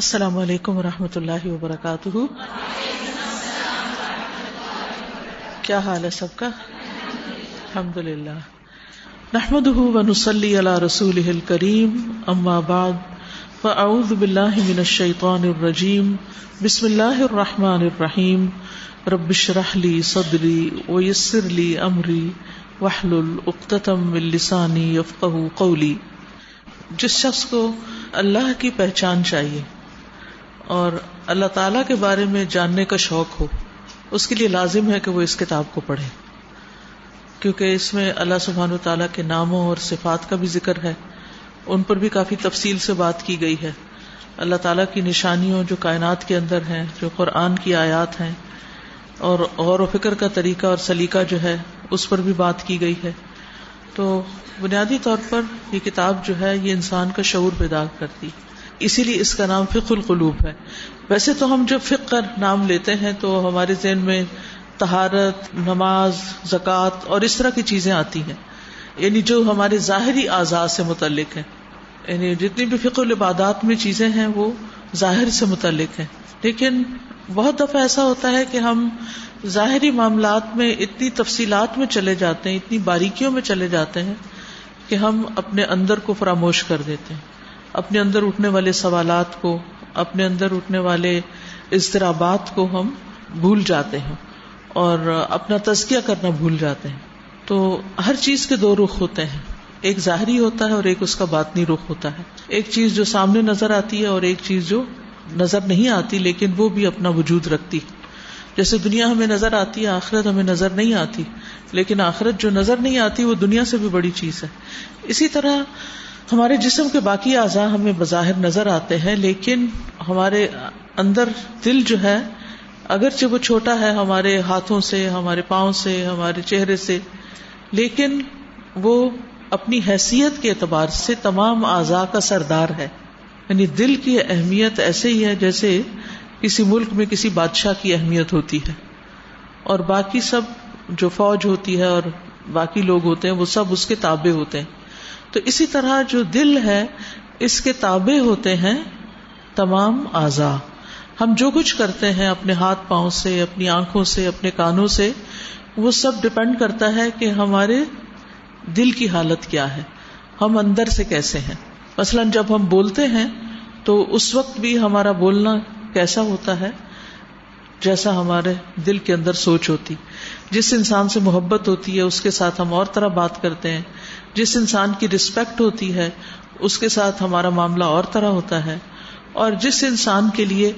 السلام علیکم و رحمۃ اللہ وبرکاتہ۔ کیا حال ہے سب کا؟ الحمد للہ نحمد ونسلی علی رسول کریم اما بعد، فاعوذ باللہ من الشیطان الرجیم، بسم اللہ الرحمن الرحیم۔ ربش رحلی صدری ویسر لی امری وحلل اقتتم من لسانی یفقہ قولی۔ جس شخص کو اللہ کی پہچان چاہیے اور اللہ تعالی کے بارے میں جاننے کا شوق ہو، اس کے لیے لازم ہے کہ وہ اس کتاب کو پڑھے۔ کیونکہ اس میں اللہ سبحان و تعالیٰ کے ناموں اور صفات کا بھی ذکر ہے۔ ان پر بھی کافی تفصیل سے بات کی گئی ہے۔ اللہ تعالیٰ کی نشانیوں جو کائنات کے اندر ہیں، جو قرآن کی آیات ہیں، اور غور و فکر کا طریقہ اور سلیقہ جو ہے، اس پر بھی بات کی گئی ہے۔ تو بنیادی طور پر یہ کتاب جو ہے، یہ انسان کا شعور پیدا کرتی۔ اسی لیے اس کا نام فق القلوب ہے۔ ویسے تو ہم جب فکر نام لیتے ہیں تو ہمارے ذہن میں تہارت نماز، زکوٰۃ اور اس طرح کی چیزیں آتی ہیں۔ یعنی جو ہمارے ظاہری اعضاء سے متعلق ہیں۔ یعنی جتنی بھی فکر العبادات میں چیزیں ہیں وہ ظاہر سے متعلق ہیں۔ لیکن بہت دفعہ ایسا ہوتا ہے کہ ہم ظاہری معاملات میں اتنی تفصیلات میں چلے جاتے ہیں، اتنی باریکیوں میں چلے جاتے ہیں کہ ہم اپنے اندر کو فراموش کر دیتے ہیں۔ اپنے اندر اٹھنے والے سوالات کو، اپنے اندر اٹھنے والے اضطرابات کو ہم بھول جاتے ہیں اور اپنا تزکیہ کرنا بھول جاتے ہیں۔ تو ہر چیز کے دو رخ ہوتے ہیں۔ ایک ظاہری ہوتا ہے اور ایک اس کا باطنی رخ ہوتا ہے۔ ایک چیز جو سامنے نظر آتی ہے اور ایک چیز جو نظر نہیں آتی، لیکن وہ بھی اپنا وجود رکھتی جیسے دنیا ہمیں نظر آتی ہے آخرت ہمیں نظر نہیں آتی، لیکن آخرت جو نظر نہیں آتی، وہ دنیا سے بھی بڑی چیز ہے۔ اسی طرح ہمارے جسم کے باقی اعضاء ہمیں بظاہر نظر آتے ہیں، لیکن ہمارے اندر دل جو ہے، اگرچہ وہ چھوٹا ہے ہمارے ہاتھوں سے، ہمارے پاؤں سے، ہمارے چہرے سے، لیکن وہ اپنی حیثیت کے اعتبار سے تمام اعضاء کا سردار ہے۔ یعنی دل کی اہمیت ایسے ہی ہے جیسے کسی ملک میں کسی بادشاہ کی اہمیت ہوتی ہے۔ اور باقی سب جو فوج ہوتی ہے اور باقی لوگ ہوتے ہیں، وہ سب اس کے تابع ہوتے ہیں۔ تو اسی طرح جو دل ہے، اس کے تابع ہوتے ہیں تمام اعضا ہم جو کچھ کرتے ہیں اپنے ہاتھ پاؤں سے، اپنی آنکھوں سے، اپنے کانوں سے، وہ سب ڈپینڈ کرتا ہے کہ ہمارے دل کی حالت کیا ہے۔ ہم اندر سے کیسے ہیں؟ مثلاً جب ہم بولتے ہیں، تو اس وقت بھی ہمارا بولنا کیسا ہوتا ہے؟ جیسا ہمارے دل کے اندر سوچ ہوتی۔ جس انسان سے محبت ہوتی ہے، اس کے ساتھ ہم اور طرح بات کرتے ہیں۔ جس انسان کی رسپیکٹ ہوتی ہے، اس کے ساتھ ہمارا معاملہ اور طرح ہوتا ہے۔ اور جس انسان کے لیے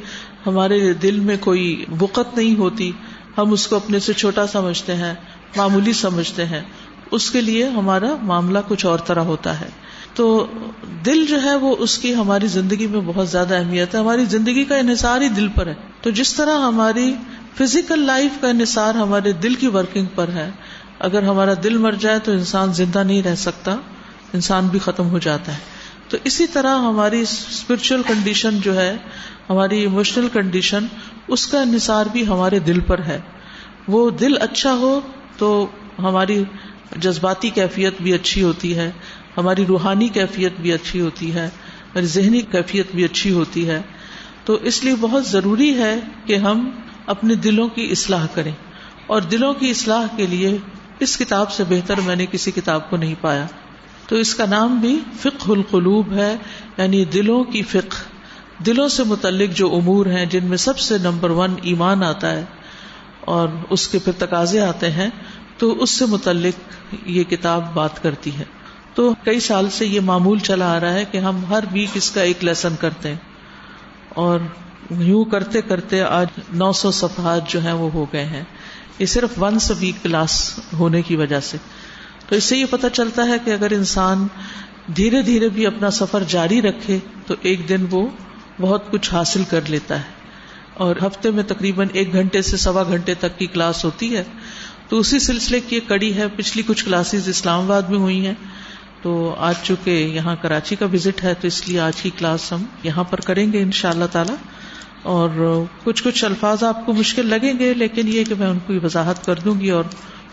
ہمارے دل میں کوئی بقت نہیں ہوتی، ہم اس کو اپنے سے چھوٹا سمجھتے ہیں، معمولی سمجھتے ہیں۔ اس کے لیے ہمارا معاملہ کچھ اور طرح ہوتا ہے۔ تو دل جو ہے وہ اس کی ہماری زندگی میں بہت زیادہ اہمیت ہے۔ ہماری زندگی کا انحصار ہی دل پر ہے۔ تو جس طرح ہماری فزیکل لائف کا انحصار ہمارے دل کی ورکنگ پر ہے اگر ہمارا دل مر جائے تو انسان زندہ نہیں رہ سکتا، انسان بھی ختم ہو جاتا ہے۔ تو اسی طرح ہماری اسپرچل کنڈیشن جو ہے، ہماری اموشنل کنڈیشن اس کا انحصار بھی ہمارے دل پر ہے۔ وہ دل اچھا ہو تو ہماری جذباتی کیفیت بھی اچھی ہوتی ہے، ہماری روحانی کیفیت بھی اچھی ہوتی ہے، ہماری ذہنی کیفیت بھی اچھی ہوتی ہے۔ تو اس لیے بہت ضروری ہے کہ ہم اپنے دلوں کی اصلاح کریں۔ اور دلوں کی اصلاح کے لیے اس کتاب سے بہتر میں نے کسی کتاب کو نہیں پایا۔ تو اس کا نام بھی فقہ القلوب ہے یعنی دلوں کی فقہ۔ دلوں سے متعلق جو امور ہیں، جن میں سب سے نمبر ون ایمان آتا ہے اور اس کے پھر تقاضے آتے ہیں، تو اس سے متعلق یہ کتاب بات کرتی ہے۔ تو کئی سال سے یہ معمول چلا آ رہا ہے کہ ہم ہر ویک اس کا ایک لیسن کرتے ہیں۔ اور یوں کرتے کرتے آج نو سو صفحات جو ہیں وہ ہو گئے ہیں۔ یہ صرف ونس ویک کلاس ہونے کی وجہ سے۔ تو اس سے یہ پتا چلتا ہے کہ اگر انسان دھیرے دھیرے بھی اپنا سفر جاری رکھے، تو ایک دن وہ بہت کچھ حاصل کر لیتا ہے۔ اور ہفتے میں تقریباً ایک گھنٹے سے سوا گھنٹے تک کی کلاس ہوتی ہے۔ تو اسی سلسلے کی ایک کڑی ہے۔ پچھلی کچھ کلاسز اسلام آباد میں ہوئی ہیں۔ تو آج چونکہ یہاں کراچی کا وزٹ ہے، تو اس لیے آج کی کلاس ہم یہاں پر کریں گے ان شاء اللہ تعالی۔ اور کچھ کچھ الفاظ آپ کو مشکل لگیں گے، لیکن یہ کہ میں ان کو وضاحت کر دوں گی اور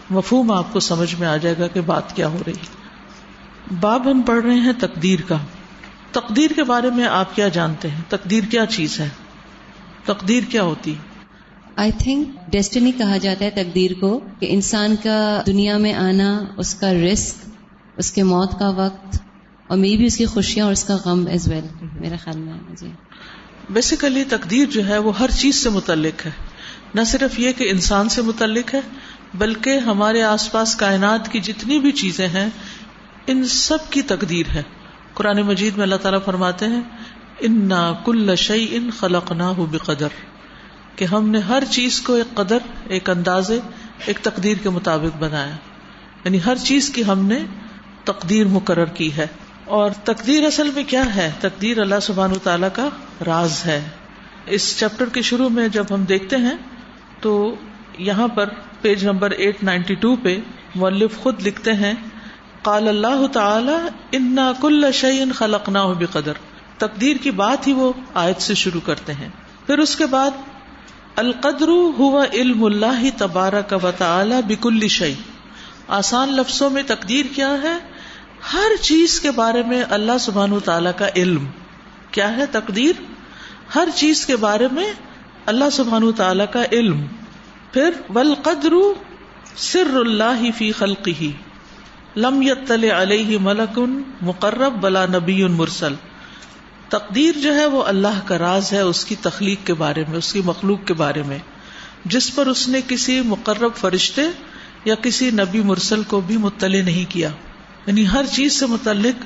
مفہوم آپ کو سمجھ میں آ جائے گا کہ بات کیا ہو رہی باب ہم پڑھ رہے ہیں تقدیر کا۔ تقدیر کے بارے میں آپ کیا جانتے ہیں؟ تقدیر کیا چیز ہے؟ تقدیر کیا ہوتی؟ آئی تھنک ڈیسٹنی کہا جاتا ہے تقدیر کو کہ انسان کا دنیا میں آنا، اس کا رسک اس کے موت کا وقت اور می بھی اس کی خوشیاں اور اس کا غم ایز ویل میرا خیال میں جی۔ بیسیکلی تقدیر جو ہے وہ ہر چیز سے متعلق ہے۔ نہ صرف یہ کہ انسان سے متعلق ہے، بلکہ ہمارے آس پاس کائنات کی جتنی بھی چیزیں ہیں، ان سب کی تقدیر ہے۔ قرآن مجید میں اللہ تعالیٰ فرماتے ہیں، انا کل شعی ان خلق نہ ہو بقدر کہ ہم نے ہر چیز کو ایک قدر، ایک اندازے، ایک تقدیر کے مطابق بنایا۔ یعنی ہر چیز کی ہم نے تقدیر مقرر کی ہے۔ اور تقدیر اصل میں کیا ہے؟ تقدیر اللہ سبحان تعالیٰ کا راز ہے۔ اس چیپٹر کے شروع میں جب ہم دیکھتے ہیں، تو یہاں پر page number eight ninety two پہ مولف خود لکھتے ہیں، قال اللہ تعالی، انا کل شعین خلق نہ بقدر۔ تقدیر کی بات ہی وہ آیت سے شروع کرتے ہیں۔ پھر اس کے بعد، القدر ہوا علم اللہ تبارہ کا تعالی بکل شعی آسان لفظوں میں تقدیر کیا ہے؟ ہر چیز کے بارے میں اللہ سبحان تعالی کا علم کیا ہے تقدیر؟ ہر چیز کے بارے میں اللہ سبحان تعالی کا علم۔ پھر ولقدر سر اللہ فی خلقی ہی لم یتل علیہ ملکن مقرب بلا نبی مرسل۔ تقدیر جو ہے وہ اللہ کا راز ہے اس کی تخلیق کے بارے میں، اس کی مخلوق کے بارے میں۔ جس پر اس نے کسی مقرب فرشتے یا کسی نبی مرسل کو بھی مطلع نہیں کیا۔ یعنی ہر چیز سے متعلق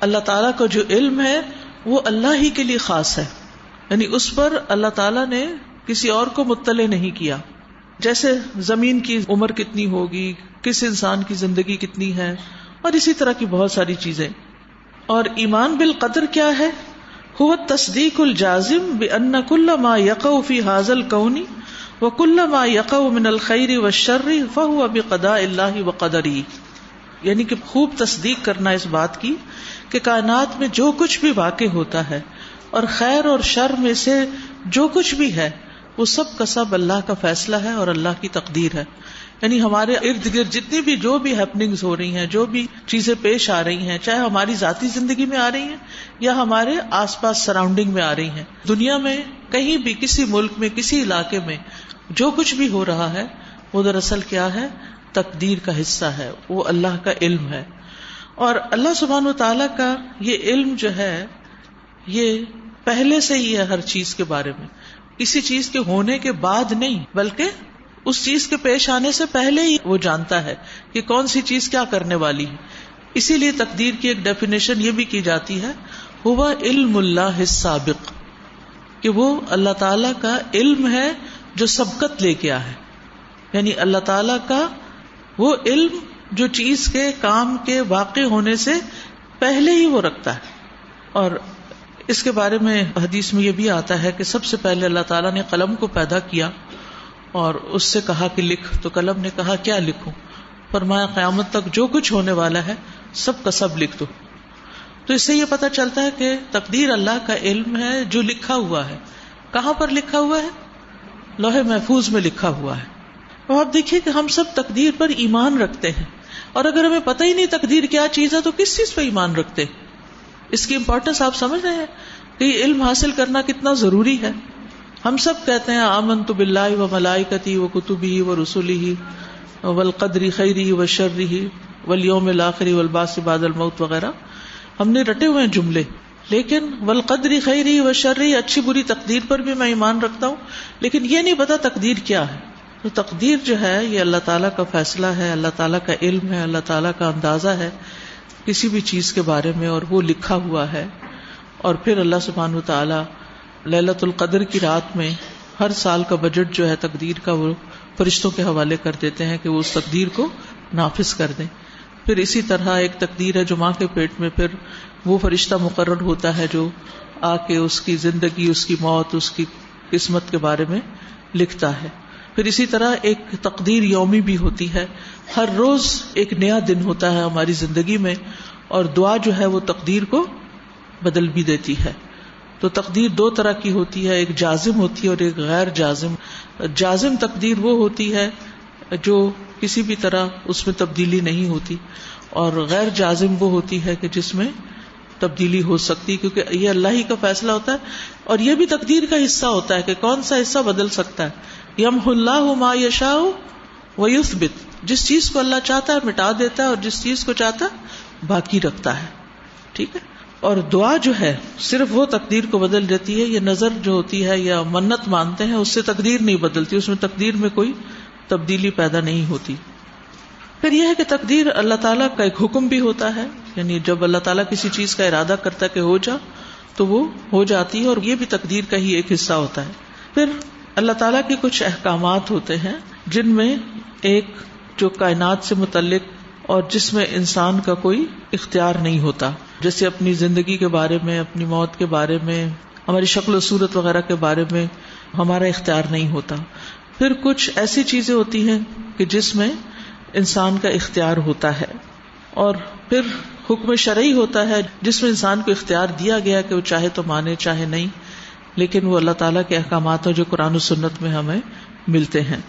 اللہ تعالیٰ کا جو علم ہے، وہ اللہ ہی کے لیے خاص ہے۔ یعنی اس پر اللہ تعالیٰ نے کسی اور کو مطلع نہیں کیا۔ جیسے زمین کی عمر کتنی ہوگی، کس انسان کی زندگی کتنی ہے، اور اسی طرح کی بہت ساری چیزیں۔ اور ایمان بال قدر کیا ہے؟ تصدیق الجازم بے ان کل ما فی حاضل کونی و کل ما یق من الخیر و شرری فہو قدا اللہ و قدری۔ یعنی کہ خوب تصدیق کرنا اس بات کی کہ کائنات میں جو کچھ بھی واقع ہوتا ہے اور خیر اور شر میں سے جو کچھ بھی ہے، وہ سب کا سب اللہ کا فیصلہ ہے اور اللہ کی تقدیر ہے۔ یعنی ہمارے ارد گرد جتنی بھی جو بھی ہیپنگ ہو رہی ہیں، جو بھی چیزیں پیش آ رہی ہیں، چاہے ہماری ذاتی زندگی میں آ رہی ہیں یا ہمارے آس پاس سراؤنڈنگ میں آ رہی ہیں۔ دنیا میں کہیں بھی، کسی ملک میں، کسی علاقے میں جو کچھ بھی ہو رہا ہے، وہ دراصل کیا ہے؟ تقدیر کا حصہ ہے، وہ اللہ کا علم ہے۔ اور اللہ سبحان و تعالی کا یہ علم جو ہے، یہ پہلے سے ہی ہے ہر چیز کے بارے میں۔ کسی چیز کے ہونے کے بعد نہیں، بلکہ اس چیز کے پیش آنے سے پہلے ہی وہ جانتا ہے کہ کون سی چیز کیا کرنے والی ہے۔ اسی لیے تقدیر کی ایک ڈیفینیشن یہ بھی کی جاتی ہے، ہوا علم اللہ سابق کہ وہ اللہ تعالی کا علم ہے جو سبقت لے کے آ ہے۔ یعنی اللہ تعالی کا وہ علم جو چیز کے کام کے واقع ہونے سے پہلے ہی وہ رکھتا ہے۔ اور اس کے بارے میں حدیث میں یہ بھی آتا ہے کہ سب سے پہلے اللہ تعالیٰ نے قلم کو پیدا کیا اور اس سے کہا کہ لکھ۔ تو قلم نے کہا، کیا لکھوں؟ فرمایا، قیامت تک جو کچھ ہونے والا ہے، سب کا سب لکھ دو۔ تو اس سے یہ پتا چلتا ہے کہ تقدیر اللہ کا علم ہے جو لکھا ہوا ہے۔ کہاں پر لکھا ہوا ہے؟ لوہے محفوظ میں لکھا ہوا ہے۔ اور آپ دیکھیے کہ ہم سب تقدیر پر ایمان رکھتے ہیں۔ اور اگر ہمیں پتہ ہی نہیں تقدیر کیا چیز ہے تو کس چیز پہ ایمان رکھتے ہیں؟ اس کی امپورٹینس آپ سمجھ رہے ہیں کہ یہ علم حاصل کرنا کتنا ضروری ہے۔ ہم سب کہتے ہیں آمن تو بلّہ و ملائکتی و کتبی و رسولی ہی ول قدری خیری و شرری ولیوم الآخری ولباس باد الموت وغیرہ۔ ہم نے رٹے ہوئے جملے، لیکن ول قدری خیری و شرری اچھی بری تقدیر پر بھی میں ایمان رکھتا ہوں، لیکن یہ نہیں پتا تقدیر کیا ہے۔ تو تقدیر جو ہے، یہ اللہ تعالیٰ کا فیصلہ ہے، اللہ تعالیٰ کا علم ہے، اللہ تعالیٰ کا اندازہ ہے کسی بھی چیز کے بارے میں اور وہ لکھا ہوا ہے۔ اور پھر اللہ سبحان و تعالیٰ للت القدر کی رات میں ہر سال کا بجٹ جو ہے تقدیر کا وہ فرشتوں کے حوالے کر دیتے ہیں کہ وہ اس تقدیر کو نافذ کر دیں۔ پھر اسی طرح ایک تقدیر ہے جو ماں کے پیٹ میں، پھر وہ فرشتہ مقرر ہوتا ہے جو آ کے اس کی زندگی، اس کی موت، اس کی قسمت کے بارے میں لکھتا ہے۔ پھر اسی طرح ایک تقدیر یومی بھی ہوتی ہے۔ ہر روز ایک نیا دن ہوتا ہے ہماری زندگی میں اور دعا جو ہے وہ تقدیر کو بدل بھی دیتی ہے۔ تو تقدیر دو طرح کی ہوتی ہے، ایک جازم ہوتی ہے اور ایک غیر جازم۔ جازم تقدیر وہ ہوتی ہے جو کسی بھی طرح اس میں تبدیلی نہیں ہوتی اور غیر جازم وہ ہوتی ہے کہ جس میں تبدیلی ہو سکتی، کیونکہ یہ اللہ ہی کا فیصلہ ہوتا ہے اور یہ بھی تقدیر کا حصہ ہوتا ہے کہ کون سا حصہ بدل سکتا ہے۔ یم اللہ ما یشا و یوسبت جس چیز کو اللہ چاہتا ہے مٹا دیتا ہے اور جس چیز کو چاہتا ہے باقی رکھتا ہے۔ ٹھیک ہے؟ اور دعا جو ہے صرف وہ تقدیر کو بدل دیتی ہے، یہ نظر جو ہوتی ہے یا منت مانتے ہیں، اس سے تقدیر نہیں بدلتی، اس میں تقدیر میں کوئی تبدیلی پیدا نہیں ہوتی۔ پھر یہ ہے کہ تقدیر اللہ تعالیٰ کا ایک حکم بھی ہوتا ہے یعنی جب اللہ تعالیٰ کسی چیز کا ارادہ کرتا ہے کہ ہو جا، تو وہ ہو جاتی ہے اور یہ بھی تقدیر کا ہی ایک حصہ ہوتا ہے۔ پھر اللہ تعالیٰ کے کچھ احکامات ہوتے ہیں جن میں ایک جو کائنات سے متعلق اور جس میں انسان کا کوئی اختیار نہیں ہوتا۔ جیسے اپنی زندگی کے بارے میں، اپنی موت کے بارے میں، ہماری شکل و صورت وغیرہ کے بارے میں ہمارا اختیار نہیں ہوتا۔ پھر کچھ ایسی چیزیں ہوتی ہیں کہ جس میں انسان کا اختیار ہوتا ہے۔ اور پھر حکم شرعی ہوتا ہے جس میں انسان کو اختیار دیا گیا کہ وہ چاہے تو مانے، چاہے نہیں۔ لیکن وہ اللہ تعالیٰ کے احکامات جو قرآن و سنت میں ہمیں ملتے ہیں۔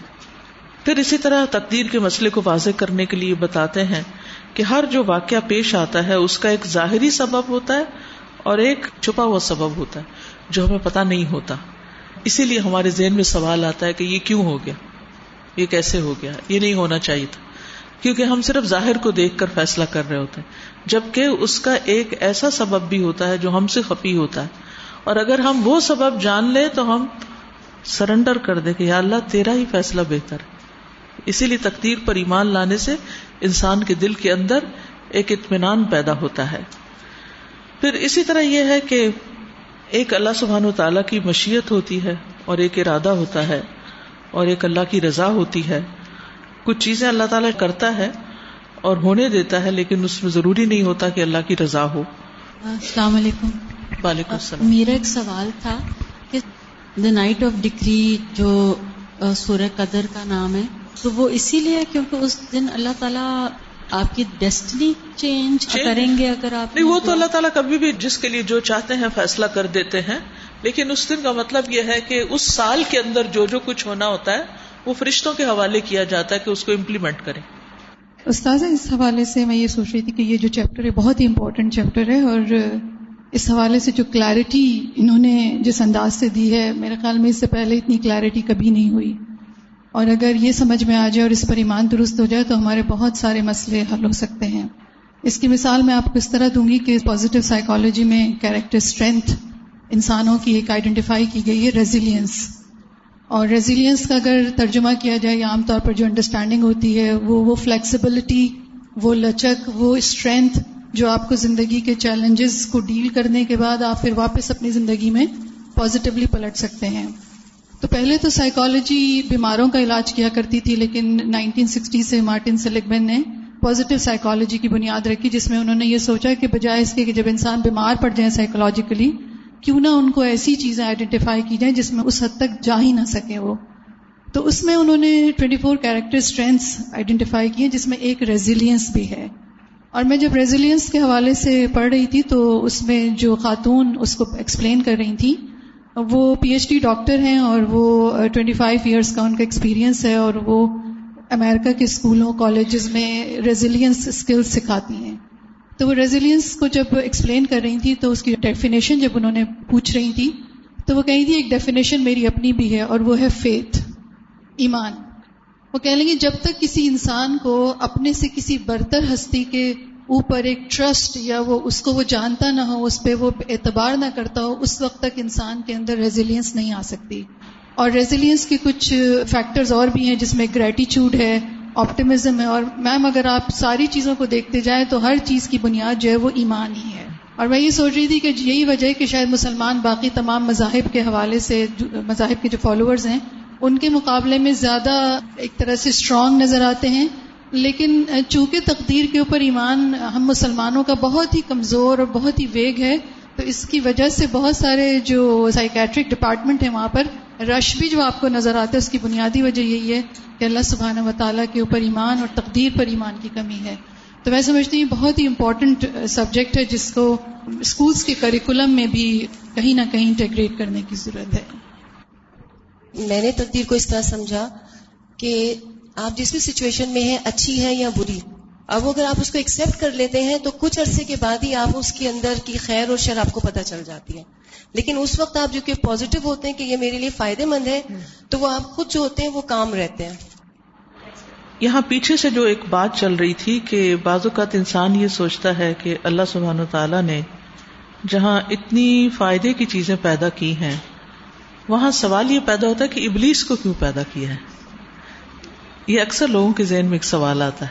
پھر اسی طرح تقدیر کے مسئلے کو واضح کرنے کے لیے بتاتے ہیں کہ ہر جو واقعہ پیش آتا ہے، اس کا ایک ظاہری سبب ہوتا ہے اور ایک چھپا ہوا سبب ہوتا ہے، جو ہمیں پتا نہیں ہوتا۔ اسی لیے ہمارے ذہن میں سوال آتا ہے کہ یہ کیوں ہو گیا؟ یہ کیسے ہو گیا؟ یہ نہیں ہونا چاہیے تھا۔ کیونکہ ہم صرف ظاہر کو دیکھ کر فیصلہ کر رہے ہوتے ہیں، جبکہ اس کا ایک ایسا سبب بھی ہوتا ہے جو ہم سے خفی ہوتا ہے۔ اور اگر ہم وہ سبب جان لیں تو ہم سرنڈر کر دیں کہ یا اللہ تیرا ہی فیصلہ بہتر ہے۔ اسی لیے تقدیر پر ایمان لانے سے انسان کے دل کے اندر ایک اطمینان پیدا ہوتا ہے۔ پھر اسی طرح یہ ہے کہ ایک اللہ سبحان و تعالیٰ کی مشیت ہوتی ہے اور ایک ارادہ ہوتا ہے اور ایک اللہ کی رضا ہوتی ہے۔ کچھ چیزیں اللہ تعالیٰ کرتا ہے اور ہونے دیتا ہے لیکن اس میں ضروری نہیں ہوتا کہ اللہ کی رضا ہو۔ السلام علیکم۔ وعلیکم السلام میرا ایک سوال تھا کہ دا نائٹ آف ڈگری جو سورہ قدر کا نام ہے تو وہ اسی لیے کیونکہ اس دن اللہ تعالیٰ آپ کی ڈیسٹنی چینج کریں گے اگر آپ نہیں وہ تو اللہ تعالیٰ کبھی بھی جس کے لیے جو چاہتے ہیں فیصلہ کر دیتے ہیں لیکن اس دن کا مطلب یہ ہے کہ اس سال کے اندر جو جو کچھ ہونا ہوتا ہے وہ فرشتوں کے حوالے کیا جاتا ہے کہ اس کو امپلیمنٹ کریں۔ استاذ اس حوالے سے میں یہ سوچ رہی تھی کہ یہ جو چیپٹر ہے بہت ہی امپورٹنٹ چیپٹر ہے اور اس حوالے سے جو کلیرٹی انہوں نے جس انداز سے دی ہے، میرے خیال میں اس سے پہلے اتنی کلیرٹی کبھی نہیں ہوئی۔ اور اگر یہ سمجھ میں آ جائے اور اس پر ایمان درست ہو جائے، تو ہمارے بہت سارے مسئلے حل ہو سکتے ہیں۔ اس کی مثال میں آپ کو اس طرح دوں گی کہ پازیٹیو سائیکالوجی میں کیریکٹر اسٹرینتھ انسانوں کی ایک آئیڈینٹیفائی کی گئی ہے ریزیلینس اور ریزیلینس کا اگر ترجمہ کیا جائے، عام طور پر جو انڈرسٹینڈنگ ہوتی ہے، وہ وہ فلیکسیبلٹی وہ لچک، وہ اسٹرینتھ جو آپ کو زندگی کے چیلنجز کو ڈیل کرنے کے بعد آپ پھر واپس اپنی زندگی میں پازیٹیولی پلٹ سکتے ہیں۔ تو پہلے تو سائیکالوجی بیماروں کا علاج کیا کرتی تھی، لیکن نائنٹین سکسٹی سے مارٹن سلیگمن نے پازیٹیو سائیکالوجی کی بنیاد رکھی، جس میں انہوں نے یہ سوچا کہ بجائے اس کے کہ جب انسان بیمار پڑ جائیں سائیکولوجیکلی کیوں نہ ان کو ایسی چیزیں آئیڈینٹیفائی کی جائیں جس میں اس حد تک جا ہی نہ سکے وہ۔ تو اس میں انہوں نے twenty four character strengths identify کیے، جس میں ایک ریزیلینس بھی ہے۔ اور میں جب ریزیلینس کے حوالے سے پڑھ رہی تھی تو اس میں جو خاتون اس کو ایکسپلین کر رہی تھی وہ پی ایچ ڈی ڈاکٹر ہیں اور وہ ٹوینٹی فائیو ایئرس کا ان کا ایکسپیرینس ہے اور وہ امریکہ کے اسکولوں کالجز میں ریزیلینس اسکلس سکھاتی ہیں۔ تو وہ ریزیلینس کو جب ایکسپلین کر رہی تھی تو اس کی ڈیفینیشن جب انہوں نے پوچھ رہی تھی تو وہ کہیں تھی، ایک ڈیفینیشن میری اپنی بھی ہے اور وہ ہے فیتھ ایمان۔ وہ کہہ لیں گے جب تک کسی انسان کو اپنے سے کسی برتر ہستی کے اوپر ایک ٹرسٹ یا وہ اس کو وہ جانتا نہ ہو، اس پہ وہ اعتبار نہ کرتا ہو، اس وقت تک انسان کے اندر ریزیلینس نہیں آ سکتی۔ اور ریزیلینس کے کچھ فیکٹرز اور بھی ہیں جس میں گریٹیچیوڈ ہے آپٹیمزم ہے۔ اور میم اگر آپ ساری چیزوں کو دیکھتے جائیں تو ہر چیز کی بنیاد جو ہے وہ ایمان ہی ہے۔ اور میں یہ سوچ رہی تھی کہ یہی وجہ ہے کہ شاید مسلمان باقی تمام مذاہب کے حوالے سے مذاہب کے جو فالوورز ہیں ان کے مقابلے میں زیادہ ایک طرح سے اسٹرانگ نظر آتے ہیں، لیکن چونکہ تقدیر کے اوپر ایمان ہم مسلمانوں کا بہت ہی کمزور اور بہت ہی ویگ ہے، تو اس کی وجہ سے بہت سارے جو سائکیٹرک ڈپارٹمنٹ ہیں وہاں پر رش بھی جو آپ کو نظر آتا ہے، اس کی بنیادی وجہ یہی ہے کہ اللہ سبحانہ و تعالیٰ کے اوپر ایمان اور تقدیر پر ایمان کی کمی ہے۔ تو میں سمجھتی ہوں، بہت ہی امپورٹنٹ سبجیکٹ ہے، جس کو اسکولس کے کریکولم میں بھی کہیں نہ کہیں انٹیگریٹ کرنے کی ضرورت ہے۔ میں نے تقدیر کو اس طرح سمجھا کہ آپ جس بھی سچویشن میں ہیں، اچھی ہے یا بری، اب اگر آپ اس کو ایکسپٹ کر لیتے ہیں تو کچھ عرصے کے بعد ہی آپ اس کے اندر کی خیر اور شر آپ کو پتہ چل جاتی ہے۔ لیکن اس وقت آپ جو کہ پازیٹو ہوتے ہیں کہ یہ میرے لیے فائدے مند ہے، تو وہ آپ خود جو ہوتے ہیں وہ کام رہتے ہیں۔ یہاں پیچھے سے جو ایک بات چل رہی تھی کہ بعض اوقات انسان یہ سوچتا ہے کہ اللہ سبحان و تعالیٰ نے جہاں اتنی فائدے کی چیزیں پیدا کی ہیں وہاں سوال یہ پیدا ہوتا ہے کہ ابلیس کو کیوں پیدا کیا ہے؟ یہ اکثر لوگوں کے ذہن میں ایک سوال آتا ہے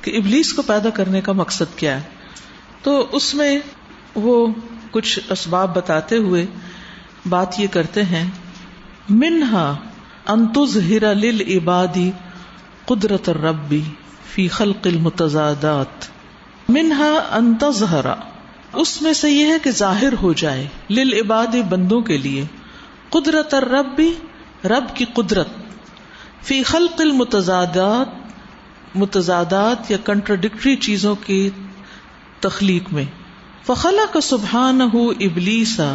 کہ ابلیس کو پیدا کرنے کا مقصد کیا ہے؟ تو اس میں وہ کچھ اسباب بتاتے ہوئے بات یہ کرتے ہیں، منہا انتظ ہرا لل عبادی قدرت ربی فی خلق المتضادات۔ منہا انتظہرا اس میں سے یہ ہے کہ ظاہر ہو جائے لل عباد بندوں کے لیے۔ قدرت ربی رب کی قدرت۔ فی خلق المتضادات، متضادات یا کنٹرڈکٹری چیزوں کی تخلیق میں۔ فخلا کا سبحان ہو ابلیسا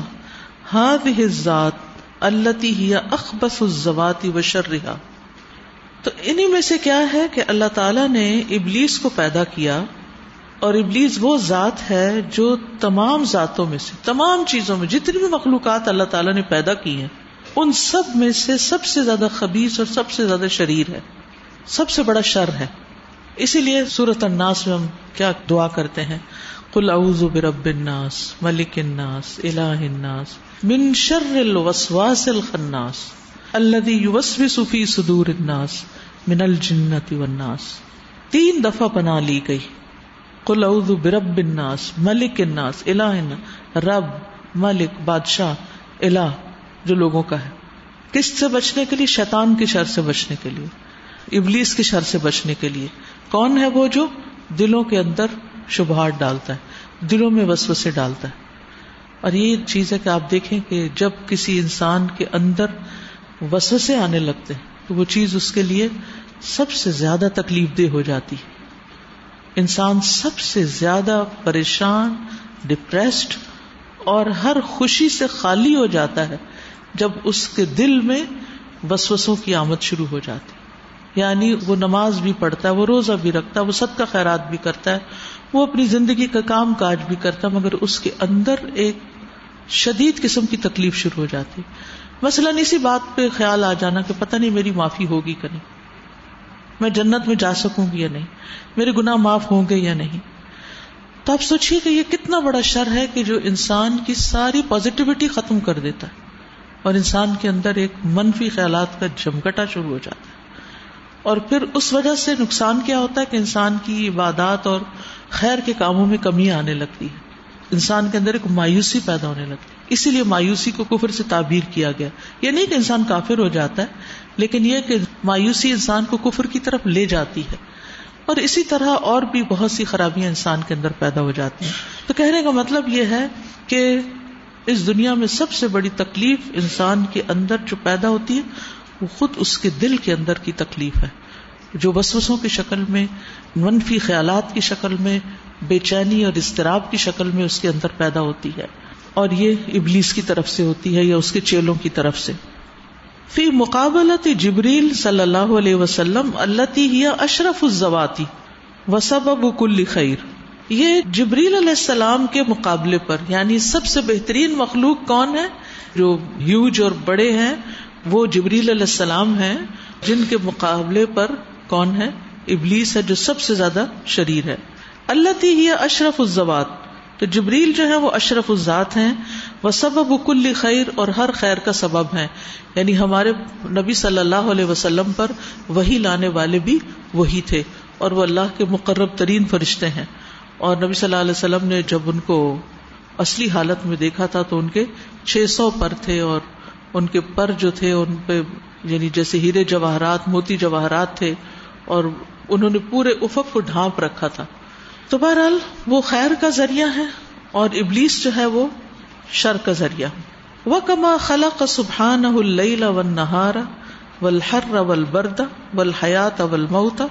ہاد ذات التی ہی اخبس الزواتی و شرحا تو انہی میں سے کیا ہے کہ اللہ تعالیٰ نے ابلیس کو پیدا کیا؟ اور ابلیس وہ ذات ہے جو تمام ذاتوں میں سے، تمام چیزوں میں، جتنی بھی مخلوقات اللہ تعالیٰ نے پیدا کی ہیں، ان سب میں سے سب سے زیادہ خبیص اور سب سے زیادہ شریر ہے، سب سے بڑا شر ہے۔ اسی لیے سورت الناس میں ہم کیا دعا کرتے ہیں؟ کل اعوذ برب الناس، ملک الناس الہ الناس، من شر الوسواس الخناس، الذي يوسوس في صدور الناس من الجنة والناس۔ تین دفعہ بنا لی گئی۔ قل اعوذ برب الناس، ملک الناس، الہ رب، ملک، بادشاہ، الہ، جو لوگوں کا ہے۔ کس سے بچنے کے لیے؟ شیطان کی شر سے بچنے کے لیے، ابلیس کی شر سے بچنے کے لیے۔ کون ہے وہ جو دلوں کے اندر شبہات ڈالتا ہے، دلوں میں وسوسے ڈالتا ہے؟ اور یہ چیز ہے کہ آپ دیکھیں کہ جب کسی انسان کے اندر وسوسے آنے لگتے ہیں، تو وہ چیز اس کے لیے سب سے زیادہ تکلیف دہ ہو جاتی ہے۔ انسان سب سے زیادہ پریشان ڈپریسڈ اور ہر خوشی سے خالی ہو جاتا ہے جب اس کے دل میں وسوسوں کی آمد شروع ہو جاتی۔ یعنی وہ نماز بھی پڑھتا ہے، وہ روزہ بھی رکھتا ہے، وہ سب کا خیرات بھی کرتا ہے، وہ اپنی زندگی کا کام کاج بھی کرتا ہے، مگر اس کے اندر ایک شدید قسم کی تکلیف شروع ہو جاتی۔ مثلاً اسی بات پہ خیال آ جانا کہ پتہ نہیں میری معافی ہوگی کہ نہیں۔ میں جنت میں جا سکوں گی یا نہیں؟ میرے گناہ معاف ہوں گے یا نہیں؟ تو آپ سوچیے کہ یہ کتنا بڑا شر ہے کہ جو انسان کی ساری پازیٹیوٹی ختم کر دیتا ہے اور انسان کے اندر ایک منفی خیالات کا جمکٹا شروع ہو جاتا ہے۔ اور پھر اس وجہ سے نقصان کیا ہوتا ہے کہ انسان کی عبادات اور خیر کے کاموں میں کمی آنے لگتی ہے۔ انسان کے اندر ایک مایوسی پیدا ہونے لگتی ہے۔ اسی لیے مایوسی کو کفر سے تعبیر کیا گیا۔ یہ نہیں کہ انسان کافر ہو جاتا ہے لیکن یہ کہ مایوسی انسان کو کفر کی طرف لے جاتی ہے۔ اور اسی طرح اور بھی بہت سی خرابیاں انسان کے اندر پیدا ہو جاتی ہیں۔ تو کہنے کا مطلب یہ ہے کہ اس دنیا میں سب سے بڑی تکلیف انسان کے اندر جو پیدا ہوتی ہے، وہ خود اس کے دل کے اندر کی تکلیف ہے۔ جو وسوسوں کی شکل میں، منفی خیالات کی شکل میں، بے چینی اور اضطراب کی شکل میں اس کے اندر پیدا ہوتی ہے۔ اور یہ ابلیس کی طرف سے ہوتی ہے یا اس کے چیلوں کی طرف سے۔ فی مقابلت جبریل صلی اللہ علیہ وسلم اللہ ہی اشرف الزواتی وسب کل خیر۔ یہ جبریل علیہ السلام کے مقابلے پر یعنی سب سے بہترین مخلوق کون ہے؟ جو ہیوج اور بڑے ہیں، وہ جبریل علیہ السلام ہیں۔ جن کے مقابلے پر کون ہے؟ ابلیس ہے جو سب سے زیادہ شریر ہے۔ اللہ تی ہی اشرف الزوات۔ تو جبریل جو ہے وہ اشرف الزات ہیں، وہ سبب کل خیر اور ہر خیر کا سبب ہے یعنی ہمارے نبی صلی اللہ علیہ وسلم پر وہی لانے والے بھی وہی تھے اور وہ اللہ کے مقرب ترین فرشتے ہیں۔ اور نبی صلی اللہ علیہ وسلم نے جب ان کو اصلی حالت میں دیکھا تھا تو ان کے چھ سو پر تھے اور ان کے پر جو تھے، ان پہ یعنی جیسے ہیرے جواہرات، موتی جواہرات تھے اور انہوں نے پورے افق کو ڈھانپ رکھا تھا۔ تو بہرحال وہ خیر کا ذریعہ ہے اور ابلیس جو ہے وہ شر کا ذریعہ وہ کما خلا کا سبحان و نہارا ول ہر اول بردا ول حیات اول موتا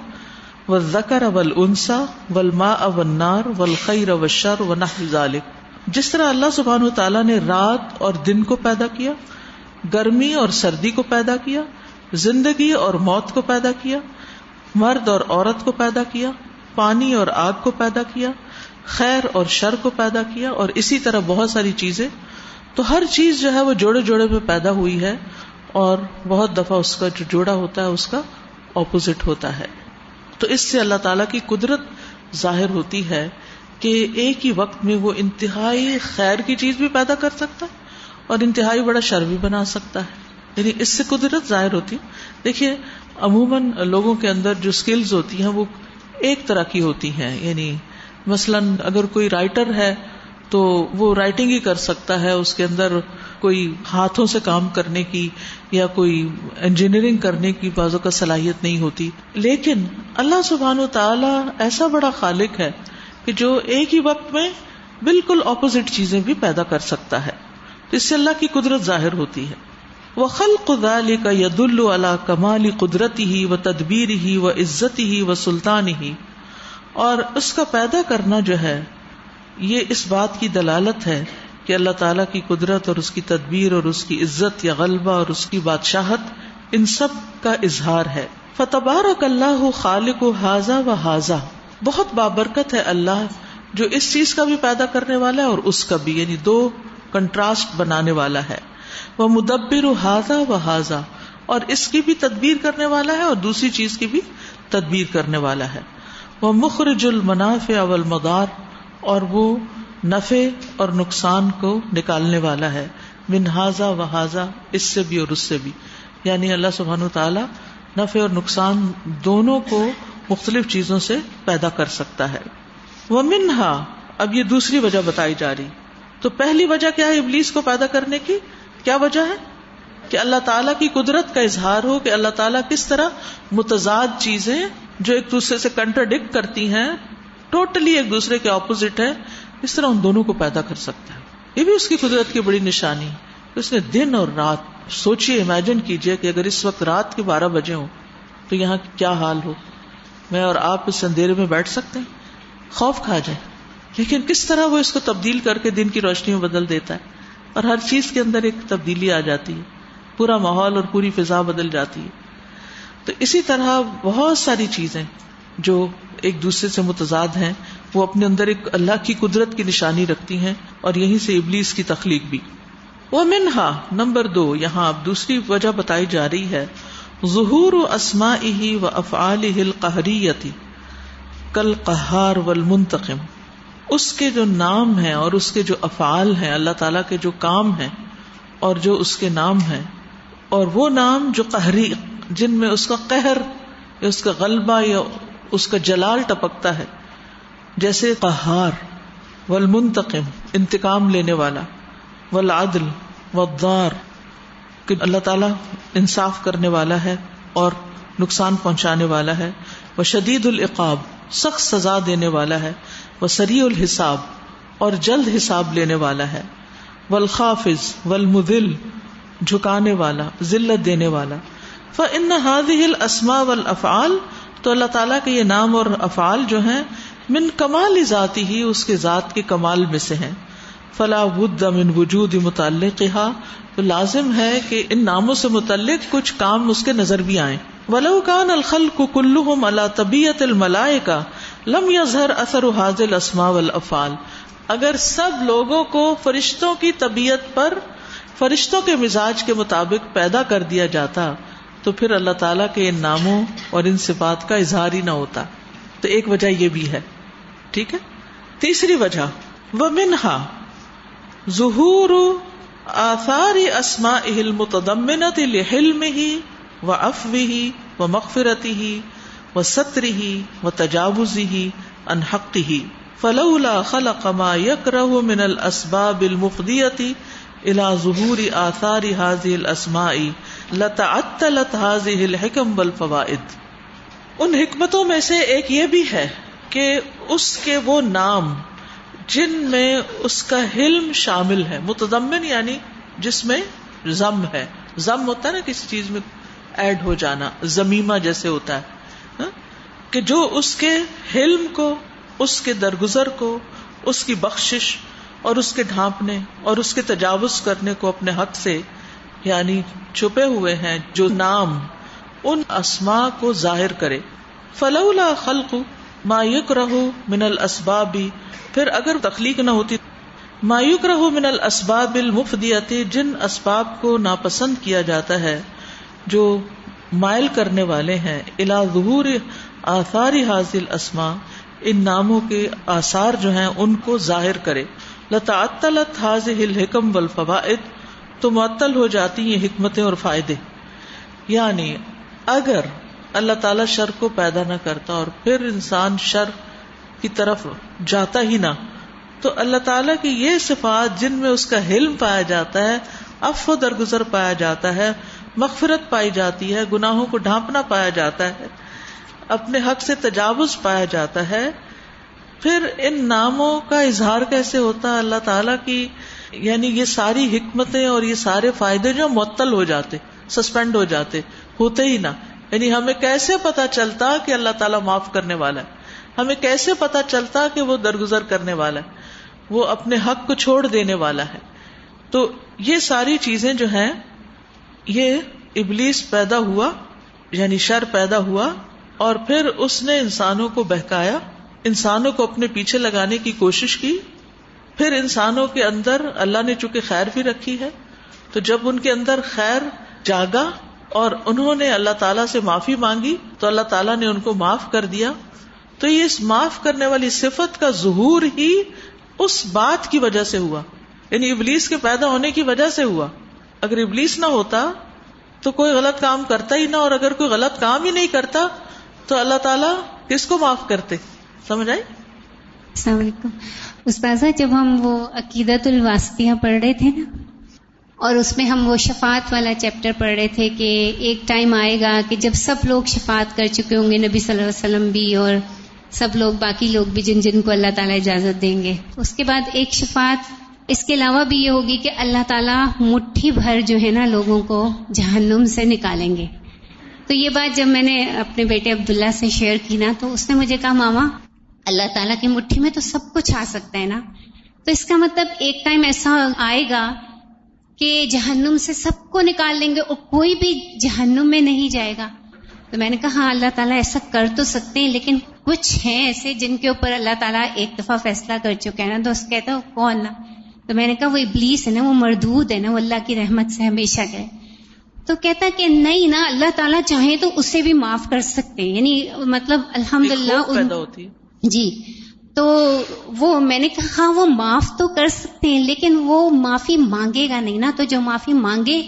و زکر اول انسا ول ما اول نار ول خیر و شر و نہ جس طرح اللہ سبحان و تعالیٰ نے رات اور دن کو پیدا کیا، گرمی اور سردی کو پیدا کیا، زندگی اور موت کو پیدا کیا، مرد اور عورت کو پیدا کیا پانی اور آگ کو پیدا کیا، خیر اور شر کو پیدا کیا اور اسی طرح بہت ساری چیزیں۔ تو ہر چیز جو ہے وہ جوڑے جوڑے میں پیدا ہوئی ہے اور بہت دفعہ اس کا جو جوڑا ہوتا ہے، اس کا اپوزٹ ہوتا ہے۔ تو اس سے اللہ تعالی کی قدرت ظاہر ہوتی ہے کہ ایک ہی وقت میں وہ انتہائی خیر کی چیز بھی پیدا کر سکتا ہے اور انتہائی بڑا شر بھی بنا سکتا ہے۔ یعنی اس سے قدرت ظاہر ہوتی۔ دیکھیے، عموماً لوگوں کے اندر جو اسکلز ہوتی ہیں، وہ ایک طرح کی ہوتی ہیں یعنی مثلاً اگر کوئی رائٹر ہے تو وہ رائٹنگ ہی کر سکتا ہے، اس کے اندر کوئی ہاتھوں سے کام کرنے کی یا کوئی انجینئرنگ کرنے کی بازوں کا صلاحیت نہیں ہوتی۔ لیکن اللہ سبحان و تعالی ایسا بڑا خالق ہے کہ جو ایک ہی وقت میں بالکل اپوزٹ چیزیں بھی پیدا کر سکتا ہے۔ اس سے اللہ کی قدرت ظاہر ہوتی ہے۔ وہ خل قدال کا ید اللہ کمالی قدرتی ہی و تدبیر ہی و عزت ہی و سلطان ہی اور اس کا پیدا کرنا جو ہے، یہ اس بات کی دلالت ہے کہ اللہ تعالیٰ کی قدرت اور اس کی تدبیر اور اس کی عزت یا غلبہ اور اس کی بادشاہت ان سب کا اظہار ہے۔ فتبار اللہ خالق و حاضہ و حاضہ بہت بابرکت ہے اللہ جو اس چیز کا بھی پیدا کرنے والا ہے اور اس کا بھی یعنی دو کنٹراسٹ بنانے والا ہے۔ وہ مدبر حاضہ و حاضہ اور اس کی بھی تدبیر کرنے والا ہے اور دوسری چیز کی بھی تدبیر کرنے والا ہے۔ وہ مخرج المناف اول مدار اور وہ نفے اور نقصان کو نکالنے والا ہے۔ منہذا و حاضا اس سے بھی اور اس سے بھی۔ یعنی اللہ سبحان تعالی نفے اور نقصان دونوں کو مختلف چیزوں سے پیدا کر سکتا ہے۔ وہ منہا اب یہ دوسری وجہ بتائی جا رہی۔ تو پہلی وجہ کیا ہے ابلیس کو پیدا کرنے کی؟ کیا وجہ ہے؟ کہ اللہ تعالیٰ کی قدرت کا اظہار ہو کہ اللہ تعالیٰ کس طرح متضاد چیزیں جو ایک دوسرے سے کنٹرڈکٹ کرتی ہیں ٹوٹلی ایک دوسرے کے اپوزٹ ہے اس طرح ان دونوں کو پیدا کر سکتا ہے یہ بھی اس کی قدرت کی بڑی نشانی۔ اس نے دن اور رات سوچیے امیجن کیجیے کہ اگر اس وقت رات کے بارہ بجے ہوں تو یہاں کیا حال ہو؟ میں اور آپ اس اندھیرے میں بیٹھ سکتے ہیں؟ خوف کھا جائے لیکن کس طرح وہ اس کو تبدیل کر کے دن کی روشنی میں بدل دیتا ہے؟ اور ہر چیز کے اندر ایک تبدیلی آ جاتی ہے۔ پورا ماحول اور پوری فضا بدل جاتی ہے۔ تو اسی طرح بہت ساری چیزیں جو ایک دوسرے سے متضاد ہیں، وہ اپنے اندر ایک اللہ کی قدرت کی نشانی رکھتی ہیں اور یہیں سے ابلیس کی تخلیق بھی۔ وہ منہا نمبر دو، یہاں اب دوسری وجہ بتائی جا رہی ہے۔ ظہور و اسما ہی و افعال ہل قہریتی کل قہار والمنتقم۔ اس کے جو نام ہیں اور اس کے جو افعال ہیں، اللہ تعالی کے جو کام ہیں اور جو اس کے نام ہیں، اور وہ نام جو قہری جن میں اس کا قہر یا اس کا غلبہ یا اس کا جلال ٹپکتا ہے، جیسے قہار، والمنتقم، انتقام لینے والا، والعدل والدار کہ اللہ تعالیٰ انصاف کرنے والا ہے اور نقصان پہنچانے والا ہے وہ شدید العقاب، سخت سزا دینے والا ہے وہ سری الحساب اور جلد حساب لینے والا ہے۔ والخافظ والمذل، جھکانے والا، ذلت دینے والا۔ فان هذه الاسماء والافعال تو اللہ تعالیٰ کے یہ نام اور افعال جو ہیں، من کمال ذاتی ہی اس کے ذات کے کمال میں سے ہیں۔ فلا بد من وجود متعلق تو لازم ہے کہ ان ناموں سے متعلق کچھ کام اس کے نظر بھی آئیں۔ ولو کان الخلق كلهم على طبیعت الملائکہ لم یظہر اثر حاضل اسماء والافعال۔ اگر سب لوگوں کو فرشتوں کی طبیعت پر، فرشتوں کے مزاج کے مطابق پیدا کر دیا جاتا، تو پھر اللہ تعالیٰ کے ان ناموں اور ان صفات کا اظہار ہی نہ ہوتا۔ تو ایک وجہ یہ بھی ہے۔ ٹھیک ہے؟ تیسری وجہ۔ وہ منہا ظہور آثار اسما اہل متدمنت لحلم ہی و افوی ہی و مغفرتی ہی و ستری ہی و تجاوزی ہی انحق ہی فلولا خلق ما یکرہ من الاسباب المفدیتی الى ظہور آثار حاضی الاسمائی، لتعطلت هذه الحکم والفوائد۔ ان حکمتوں میں سے ایک یہ بھی ہے کہ اس کے وہ نام جن میں اس کا حلم شامل ہے، متضمن یعنی جس میں زم ہے۔ زم ہوتا ہے نا کسی چیز میں ایڈ ہو جانا زمیمہ جیسے ہوتا ہے۔ ہاں؟ کہ جو اس کے حلم کو، اس کے درگزر کو، اس کی بخشش اور اس کے ڈھانپنے اور اس کے تجاوز کرنے کو اپنے حق سے یعنی چھپے ہوئے ہیں جو نام، ان اسما کو ظاہر کرے۔ فلولا خلق مایوک رہو من الاسبابی پھر اگر تخلیق نہ ہوتی مایوک رہو من الاسباب المفدیت جن اسباب کو ناپسند کیا جاتا ہے، جو مائل کرنے والے ہیں۔ الا ظہور آثار حاصل اسما ان ناموں کے آثار جو ہیں ان کو ظاہر کرے۔ لتعطلت حاضل الحکم والفوائد، تو معطل ہو جاتی یہ حکمتیں اور فائدے۔ یعنی اگر اللہ تعالی شر کو پیدا نہ کرتا اور پھر انسان شر کی طرف جاتا ہی نہ، تو اللہ تعالیٰ کی یہ صفات جن میں اس کا حلم پایا جاتا ہے اف و درگزر پایا جاتا ہے مغفرت پائی جاتی ہے، گناہوں کو ڈھانپنا پایا جاتا ہے، اپنے حق سے تجاوز پایا جاتا ہے۔ پھر ان ناموں کا اظہار کیسے ہوتا؟ ہے اللہ تعالیٰ کی یعنی یہ ساری حکمتیں اور یہ سارے فائدے جو معطل ہو جاتے، سسپینڈ ہو جاتے، ہوتے ہی نہ۔ یعنی ہمیں کیسے پتا چلتا کہ اللہ تعالیٰ معاف کرنے والا ہے؟ ہمیں کیسے پتا چلتا کہ وہ درگزر کرنے والا ہے؟ وہ اپنے حق کو چھوڑ دینے والا ہے۔ تو یہ ساری چیزیں جو ہیں یہ ابلیس پیدا ہوا یعنی شر پیدا ہوا، اور پھر اس نے انسانوں کو بہکایا، انسانوں کو اپنے پیچھے لگانے کی کوشش کی، پھر انسانوں کے اندر اللہ نے چونکہ خیر بھی رکھی ہے، تو جب ان کے اندر خیر جاگا اور انہوں نے اللہ تعالیٰ سے معافی مانگی، تو اللہ تعالیٰ نے ان کو معاف کر دیا۔ تو یہ اس معاف کرنے والی صفت کا ظہور ہی اس بات کی وجہ سے ہوا یعنی ابلیس کے پیدا ہونے کی وجہ سے ہوا۔ اگر ابلیس نہ ہوتا تو کوئی غلط کام کرتا ہی نہ، اور اگر کوئی غلط کام ہی نہیں کرتا تو اللہ تعالیٰ کس کو معاف کرتے؟ سمجھ آئی؟ السلام علیکم۔ استاذہ، جب ہم وہ عقیدت الواسطیاں پڑھ رہے تھے نا، اور اس میں ہم وہ شفات والا چیپٹر پڑھ رہے تھے کہ ایک ٹائم آئے گا کہ جب سب لوگ شفات کر چکے ہوں گے، نبی صلی اللہ علیہ وسلم بھی، اور سب لوگ، باقی لوگ بھی جن جن کو اللہ تعالیٰ اجازت دیں گے۔ اس کے بعد ایک شفات اس کے علاوہ بھی یہ ہوگی کہ اللہ تعالیٰ مٹھی بھر جو ہے نا لوگوں کو جہنم سے نکالیں گے۔ تو یہ بات جب میں نے اپنے بیٹے عبداللہ سے شیئر کی نا، تو اس نے مجھے کہا، ماما، اللہ تعالیٰ کی مٹھی میں تو سب کچھ آ سکتا ہے نا۔ تو اس کا مطلب ایک ٹائم ایسا آئے گا کہ جہنم سے سب کو نکال لیں گے اور کوئی بھی جہنم میں نہیں جائے گا۔ تو میں نے کہا ہاں اللہ تعالیٰ ایسا کر تو سکتے ہیں، لیکن کچھ ہیں ایسے جن کے اوپر اللہ تعالیٰ ایک دفعہ فیصلہ کر چکے ہیں نا۔ تو اس کہتا ہے، کون نا؟ تو میں نے کہا وہ ابلیس ہے نا وہ مردود ہے نا وہ اللہ کی رحمت سے ہمیشہ گئے تو کہتا کہ نہیں نا اللہ تعالیٰ چاہے تو اسے بھی معاف کر سکتے ہیں۔ یعنی مطلب الحمد للہ جی۔ تو وہ میں نے کہا ہاں وہ معاف تو کر سکتے ہیں لیکن وہ معافی مانگے گا نہیں نا۔ تو جو معافی مانگے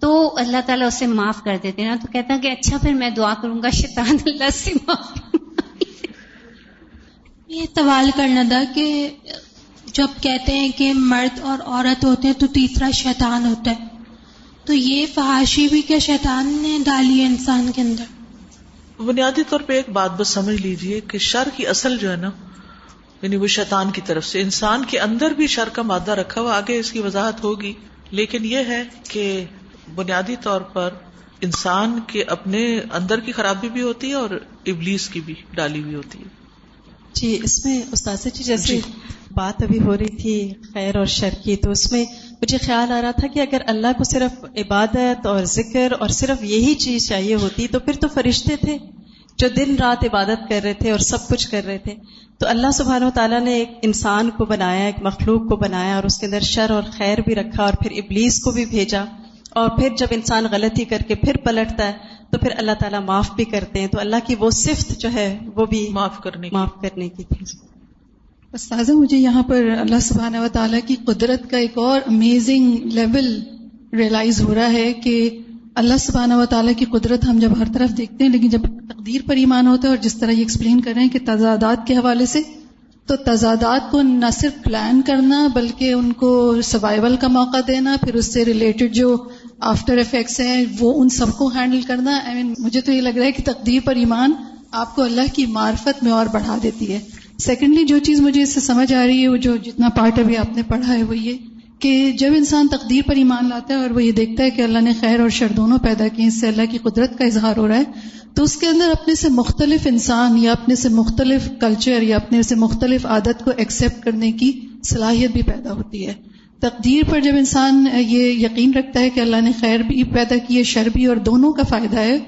تو اللہ تعالیٰ اسے معاف کر دیتے نا۔ تو کہتا کہ اچھا پھر میں دعا کروں گا شیطان اللہ سے معافی یہ سوال کرنا تھا کہ جب کہتے ہیں کہ مرد اور عورت ہوتے ہیں تو تیسرا شیطان ہوتا ہے۔ تو یہ فحاشی بھی کیا شیطان نے ڈالی ہے انسان کے اندر؟ بنیادی طور پہ ایک بات بس سمجھ لیجیے کہ شر کی اصل جو ہے نا یعنی وہ شیطان کی طرف سے انسان کے اندر بھی شر کا مادہ رکھا ہوا آگے اس کی وضاحت ہوگی۔ لیکن یہ ہے کہ بنیادی طور پر انسان کے اپنے اندر کی خرابی بھی ہوتی ہے اور ابلیس کی بھی ڈالی ہوئی ہوتی ہے۔ جی اس میں استاذ جی جیسے جی. بات ابھی ہو رہی تھی خیر اور شر کی تو اس میں مجھے خیال آ رہا تھا کہ اگر اللہ کو صرف عبادت اور ذکر اور صرف یہی چیز چاہیے ہوتی تو پھر تو فرشتے تھے جو دن رات عبادت کر رہے تھے اور سب کچھ کر رہے تھے۔ تو اللہ سبحانہ و تعالیٰ نے ایک انسان کو بنایا ایک مخلوق کو بنایا اور اس کے اندر شر اور خیر بھی رکھا اور پھر ابلیس کو بھی بھیجا۔ اور پھر جب انسان غلطی کر کے پھر پلٹتا ہے تو پھر اللہ تعالیٰ معاف بھی کرتے ہیں۔ تو اللہ کی وہ صفت جو ہے وہ بھی معاف کرنے معاف کرنے کی۔ تھی استاذہ مجھے یہاں پر اللہ سبحانہ و تعالیٰ کی قدرت کا ایک اور امیزنگ لیول ریئلائز ہو رہا ہے کہ اللہ سبحانہ و تعالیٰ کی قدرت ہم جب ہر طرف دیکھتے ہیں لیکن جب تقدیر پر ایمان ہوتا ہے اور جس طرح یہ ایکسپلین کر رہے ہیں کہ تضادات کے حوالے سے تو تضادات کو نہ صرف پلان کرنا بلکہ ان کو سوائیول کا موقع دینا پھر اس سے ریلیٹڈ جو آفٹر افیکٹس ہیں وہ ان سب کو ہینڈل کرنا۔ آئی I مین mean, مجھے تو یہ لگ رہا ہے کہ تقدیر پر ایمان آپ کو اللہ کی معرفت میں اور بڑھا دیتی ہے۔ سیکنڈلی جو چیز مجھے اس سے سمجھ آ رہی ہے، وہ جو جتنا پارٹ ابھی آپ نے پڑھا ہے وہ یہ کہ جب انسان تقدیر پر ایمان لاتا ہے اور وہ یہ دیکھتا ہے کہ اللہ نے خیر اور شر دونوں پیدا کیے اس سے اللہ کی قدرت کا اظہار ہو رہا ہے، تو اس کے اندر اپنے سے مختلف انسان یا اپنے سے مختلف کلچر یا اپنے سے مختلف عادت کو ایکسیپٹ کرنے کی صلاحیت بھی پیدا ہوتی ہے۔ تقدیر پر جب انسان یہ یقین رکھتا ہے کہ اللہ نے خیر بھی پیدا کی ہے، شر بھی، اور دونوں کا فائدہ ہے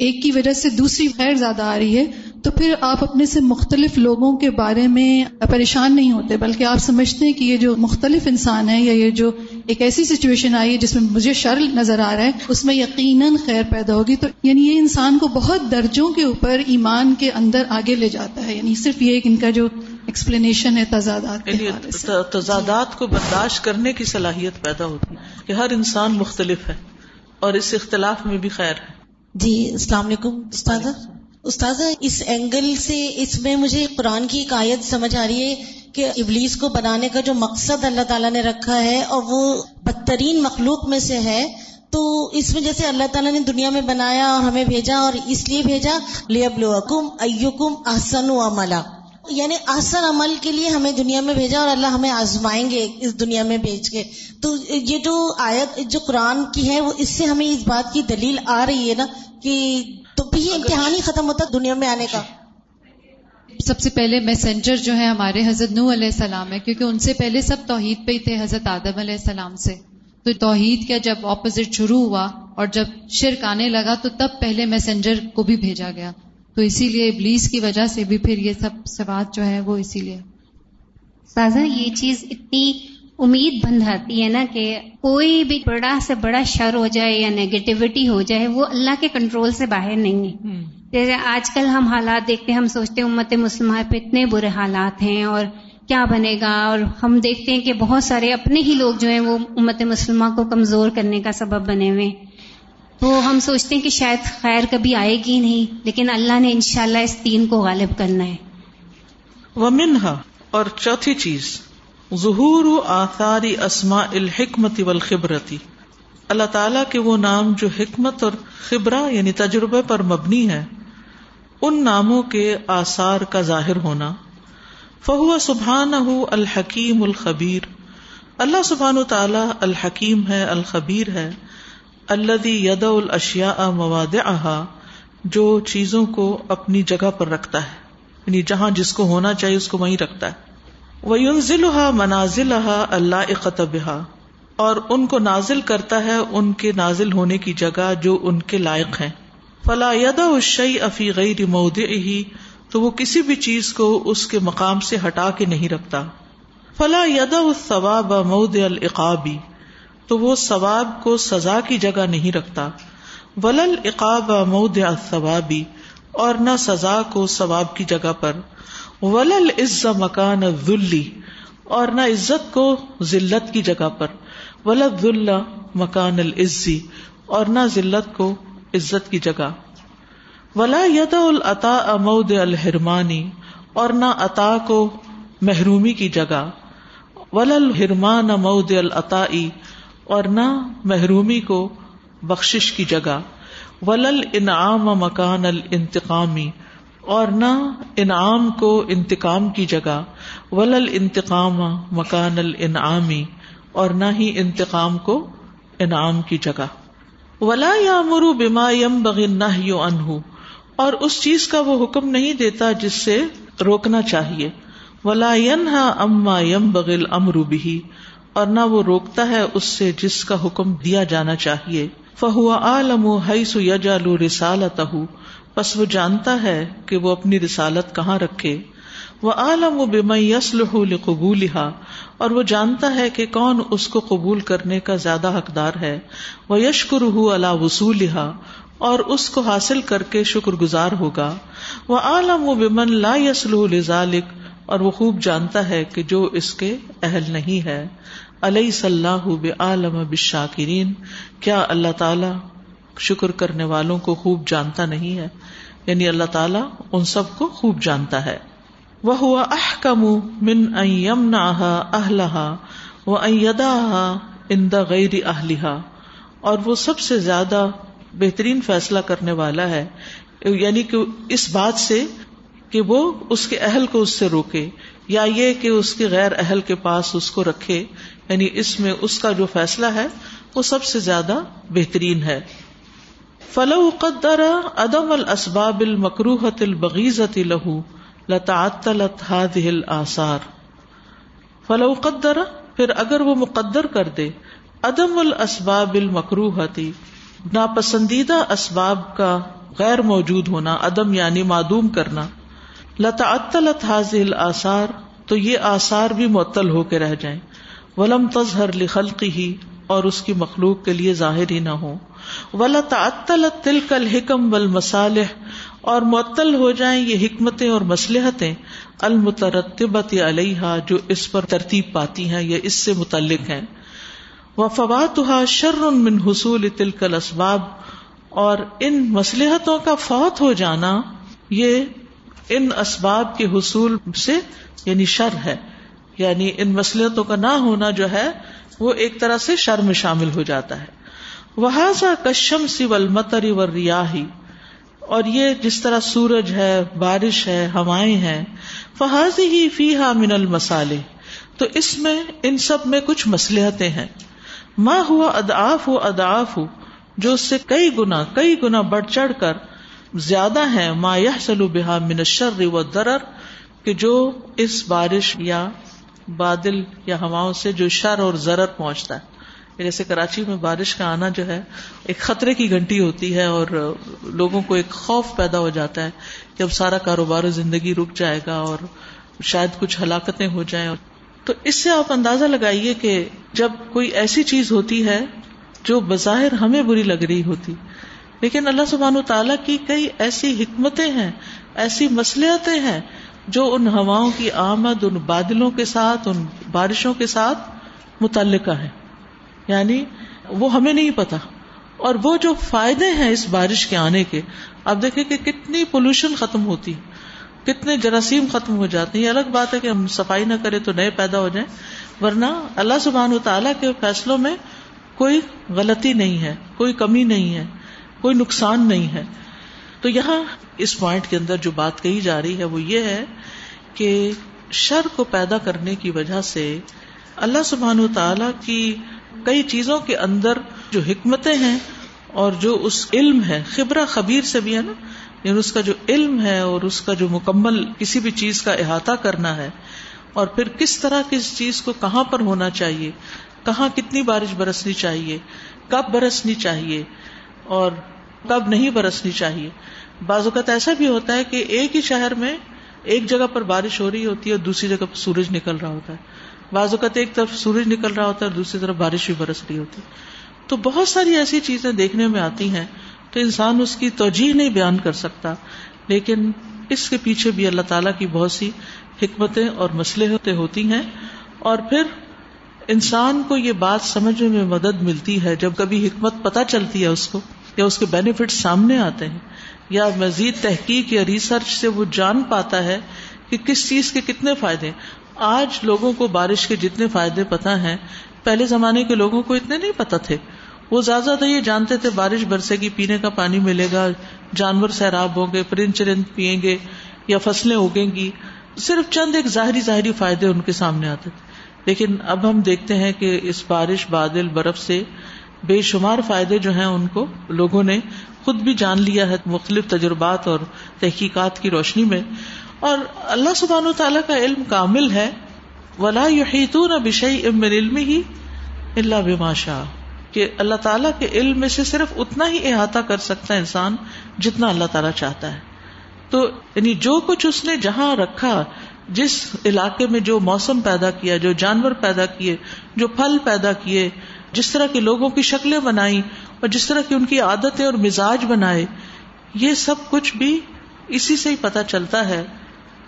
ایک کی وجہ سے دوسری خیر زیادہ آ رہی ہے تو پھر آپ اپنے سے مختلف لوگوں کے بارے میں پریشان نہیں ہوتے بلکہ آپ سمجھتے ہیں کہ یہ جو مختلف انسان ہے یا یہ جو ایک ایسی سچویشن آئی ہے جس میں مجھے شر نظر آ رہا ہے اس میں یقیناً خیر پیدا ہوگی۔ تو یعنی یہ انسان کو بہت درجوں کے اوپر ایمان کے اندر آگے لے جاتا ہے۔ یعنی صرف یہ ایک ان کا جو ایکسپلینیشن ہے تضادات کے یعنی تضادات کو برداشت کرنے کی صلاحیت پیدا ہوتی ہے کہ ہر انسان مختلف ہے اور اس اختلاف میں بھی خیر ہے۔ جی السلام علیکم استاذہ. استاذہ اس اینگل سے اس میں مجھے قرآن کی ایک آیت سمجھ آ رہی ہے کہ ابلیس کو بنانے کا جو مقصد اللہ تعالیٰ نے رکھا ہے اور وہ بدترین مخلوق میں سے ہے تو اس میں جیسے اللہ تعالیٰ نے دنیا میں بنایا اور ہمیں بھیجا اور اس لیے بھیجا لیبلوکم ایکم احسن و عملا. یعنی احسن عمل کے لیے ہمیں دنیا میں بھیجا اور اللہ ہمیں آزمائیں گے اس دنیا میں بھیج کے۔ تو یہ جو آیت، جو قرآن کی ہے، وہ اس سے ہمیں اس بات کی دلیل آ رہی ہے نا کہ تو پھر یہ امتحان ہی ختم ہوتا دنیا میں آنے کا۔ سب سے پہلے میسنجر جو ہے ہمارے حضرت نو علیہ السلام ہے کیونکہ ان سے پہلے سب توحید پہ ہی تھے حضرت آدم علیہ السلام سے۔ تو توحید کا جب اپوزٹ شروع ہوا اور جب شرک آنے لگا تو تب پہلے میسنجر کو بھی بھیجا گیا۔ تو اسی لیے ابلیس کی وجہ سے بھی پھر یہ سب سوات جو ہے وہ اسی لیے۔ سازا یہ چیز اتنی امید بندھاتی ہے نا کہ کوئی بھی بڑا سے بڑا شر ہو جائے یا نیگیٹیوٹی ہو جائے وہ اللہ کے کنٹرول سے باہر نہیں ہے۔ جیسے آج کل ہم حالات دیکھتے ہیں ہم سوچتے ہیں امت مسلمہ پہ اتنے برے حالات ہیں اور کیا بنے گا؟ اور ہم دیکھتے ہیں کہ بہت سارے اپنے ہی لوگ جو ہیں وہ امت مسلمہ کو کمزور کرنے کا سبب بنے ہوئے ہیں۔ تو ہم سوچتے ہیں کہ شاید خیر کبھی آئے گی نہیں، لیکن اللہ نے انشاءاللہ اس دین کو غالب کرنا ہے۔ ومنہا، اور چوتھی چیز، ظہور و آثاری اسماء الحکمت والخبرتی۔ اللہ تعالیٰ کے وہ نام جو حکمت اور خبرہ یعنی تجربے پر مبنی ہے، ان ناموں کے آثار کا ظاہر ہونا۔ فہو سبحان الحکیم الخبیر۔ اللہ سبحان و تعالیٰ الحکیم ہے، الخبیر ہے۔ اللہ ید الاشیا مواد جو چیزوں کو اپنی جگہ پر رکھتا ہے۔ یعنی جہاں جس کو ہونا چاہیے اس کو وہیں رکھتا ہے۔ وہ ضلع منازل اللہ اقتبہ اور ان کو نازل کرتا ہے ان کے نازل ہونے کی جگہ جو ان کے لائق ہیں۔ فلا یدا الشی افی غیر مود ہی تو وہ کسی بھی چیز کو اس کے مقام سے ہٹا کے نہیں رکھتا۔ فلا یدا الثواب مود العقابی تو وہ ثواب کو سزا کی جگہ نہیں رکھتا۔ ولل اقاب مود الثوابی اور نہ سزا کو ثواب کی جگہ پر۔ ولل عز مکان ذلی اور نہ عزت کو ذلت کی جگہ پر۔ ولد ذل مکان العزی اور نہ ذلت کو عزت کی جگہ۔ ولا ید العطا امود الحرمانی اور نہ عطا کو محرومی کی جگہ۔ ولل حرمان مود العطائی اور نہ محرومی کو بخشش کی جگہ، ولل انعام مکان الانتقامی اور نہ انعام کو انتقام کی جگہ، ولل انتقام مکان الانعامی اور نہ ہی انتقام کو انعام کی جگہ۔ ولا یا مرو بما یم بغن نہ انہ اور اس چیز کا وہ حکم نہیں دیتا جس سے روکنا چاہیے۔ ولا ینہا اما یم بغل امرو بھی اور نہ وہ روکتا ہے اس سے جس کا حکم دیا جانا چاہیے۔ فہو عالم یجالو رسالتہ۔ بس وہ جانتا ہے کہ وہ اپنی رسالت کہاں رکھے۔ وہ عالم و بم یسلح قبول اور وہ جانتا ہے کہ کون اس کو قبول کرنے کا زیادہ حقدار ہے۔ وہ یشکر اللہ وصول اور اس کو حاصل کر کے شکر گزار ہوگا۔ وہ عالم و بمن لا یسلح لذالک اور وہ خوب جانتا ہے کہ جو اس کے اہل نہیں ہے۔ علیہ صلاح بعالم بالشاکرین۔ کیا اللہ تعالی شکر کرنے والوں کو خوب جانتا نہیں ہے؟ یعنی اللہ تعالیٰ ان سب کو خوب جانتا ہے۔ وہ ہوا احکم من یمنا اہلہا و ایدا اندا غیر اہلیہ اور وہ سب سے زیادہ بہترین فیصلہ کرنے والا ہے۔ یعنی کہ اس بات سے کہ وہ اس کے اہل کو اس سے روکے یا یہ کہ اس کے غیر اہل کے پاس اس کو رکھے یعنی اس میں اس کا جو فیصلہ ہے وہ سب سے زیادہ بہترین ہے۔ فلو قدر عدم الاسباب المکروحت البغیزت لہو لتعطلت هذه الاثار فلو قدر، پھر اگر وہ مقدر کر دے، عدم الاسباب المکروحتی ناپسندیدہ اسباب کا غیر موجود ہونا، عدم یعنی معدوم کرنا لتعطلت حاضل آثار تو یہ آثار بھی معطل ہو کے رہ جائیں۔ ولم تظہر لخلقی ہی اور اس کی مخلوق کے لیے ظاہر ہی نہ ہو ولا تعطلت تلک الحکم والمصالح، اور معطل ہو جائیں یہ حکمتیں اور مسلحتیں المترتبت علیہ جو اس پر ترتیب پاتی ہیں یا اس سے متعلق ہیں۔ وہ فوات شر من حصول تلک الاسباب اور ان مسلحتوں کا فوت ہو جانا، یہ ان اسباب کے حصول سے یعنی شر ہے۔ یعنی ان مسلحتوں کا نہ ہونا جو ہے، وہ ایک طرح سے شر میں شامل ہو جاتا ہے۔ وہ کشم سی متری و ریاحی اور یہ جس طرح سورج ہے، بارش ہے، ہوائیں ہیں۔ فہذی ہی فی ہا من المسالے تو اس میں ان سب میں کچھ مسلحتیں ہیں۔ ماں ہوا اداف ہو اداف ہو جو اس سے کئی گنا کئی گنا بڑھ چڑھ کر زیادہ ہے ما یہ سلو بحا منشر و درر کہ جو اس بارش یا بادل یا ہواؤں سے جو شر اور ضرر پہنچتا ہے۔ جیسے کراچی میں بارش کا آنا جو ہے، ایک خطرے کی گھنٹی ہوتی ہے اور لوگوں کو ایک خوف پیدا ہو جاتا ہے کہ اب سارا کاروبار زندگی رک جائے گا اور شاید کچھ ہلاکتیں ہو جائیں۔ تو اس سے آپ اندازہ لگائیے کہ جب کوئی ایسی چیز ہوتی ہے جو بظاہر ہمیں بری لگ رہی ہوتی لیکن اللہ سبحان و تعالیٰ کی کئی ایسی حکمتیں ہیں، ایسی مسلحتیں ہیں جو ان ہواؤں کی آمد، ان بادلوں کے ساتھ، ان بارشوں کے ساتھ متعلقہ ہے یعنی وہ ہمیں نہیں پتا اور وہ جو فائدے ہیں اس بارش کے آنے کے اب دیکھیں کہ کتنی پولوشن ختم ہوتی، کتنے جراثیم ختم ہو جاتے ہیں۔ یہ الگ بات ہے کہ ہم صفائی نہ کریں تو نئے پیدا ہو جائیں، ورنہ اللہ سبحان و تعالیٰ کے فیصلوں میں کوئی غلطی نہیں ہے، کوئی کمی نہیں ہے۔ کوئی نقصان نہیں ہے۔ تو یہاں اس پوائنٹ کے اندر جو بات کہی جا رہی ہے وہ یہ ہے کہ شر کو پیدا کرنے کی وجہ سے اللہ سبحان و تعالی کی کئی چیزوں کے اندر جو حکمتیں ہیں اور جو اس علم ہے، خبرہ خبیر سے بھی ہے نا یعنی اس کا جو علم ہے اور اس کا جو مکمل کسی بھی چیز کا احاطہ کرنا ہے، اور پھر کس طرح کس چیز کو کہاں پر ہونا چاہیے، کہاں کتنی بارش برسنی چاہیے، کب برسنی چاہیے اور کب نہیں برسنی چاہیے۔ بعض اوقات ایسا بھی ہوتا ہے کہ ایک ہی شہر میں ایک جگہ پر بارش ہو رہی ہوتی ہے اور دوسری جگہ پر سورج نکل رہا ہوتا ہے۔ بعض اوقات ایک طرف سورج نکل رہا ہوتا ہے اور دوسری طرف بارش بھی برس رہی ہوتی ہے۔ تو بہت ساری ایسی چیزیں دیکھنے میں آتی ہیں تو انسان اس کی توجہ نہیں بیان کر سکتا۔ لیکن اس کے پیچھے بھی اللہ تعالیٰ کی بہت سی حکمتیں اور مسئلے ہوتی ہیں۔ اور پھر انسان کو یہ بات سمجھنے میں مدد ملتی ہے جب کبھی حکمت پتہ چلتی ہے اس کو۔ یا اس کے بینیفٹ سامنے آتے ہیں، یا مزید تحقیق یا ریسرچ سے وہ جان پاتا ہے کہ کس چیز کے کتنے فائدے آج لوگوں کو بارش کے جتنے فائدے پتا ہیں، پہلے زمانے کے لوگوں کو اتنے نہیں پتا تھے۔ وہ زیادہ زیادہ یہ جانتے تھے بارش برسے گی، پینے کا پانی ملے گا، جانور سیراب ہوں گے پرند چرند پیئیں گے یا فصلیں اگیں گی۔ صرف چند ایک ظاہری ظاہری فائدے ان کے سامنے آتے تھے۔ لیکن اب ہم دیکھتے ہیں کہ اس بارش بادل برف سے بے شمار فائدے جو ہیں ان کو لوگوں نے خود بھی جان لیا ہے مختلف تجربات اور تحقیقات کی روشنی میں۔ اور اللہ سبحان و تعالیٰ کا علم کامل ہے۔ ولا یحیطون بشیء من علمه ہی اللہ بماشا کہ اللہ تعالیٰ کے علم میں سے صرف اتنا ہی احاطہ کر سکتا ہے انسان جتنا اللہ تعالیٰ چاہتا ہے۔ تو یعنی جو کچھ اس نے جہاں رکھا، جس علاقے میں جو موسم پیدا کیا، جو جانور پیدا کیے، جو پھل پیدا کیے جس طرح کے لوگوں کی شکلیں بنائی اور جس طرح کی ان کی عادتیں اور مزاج بنائے، یہ سب کچھ بھی اسی سے ہی پتا چلتا ہے۔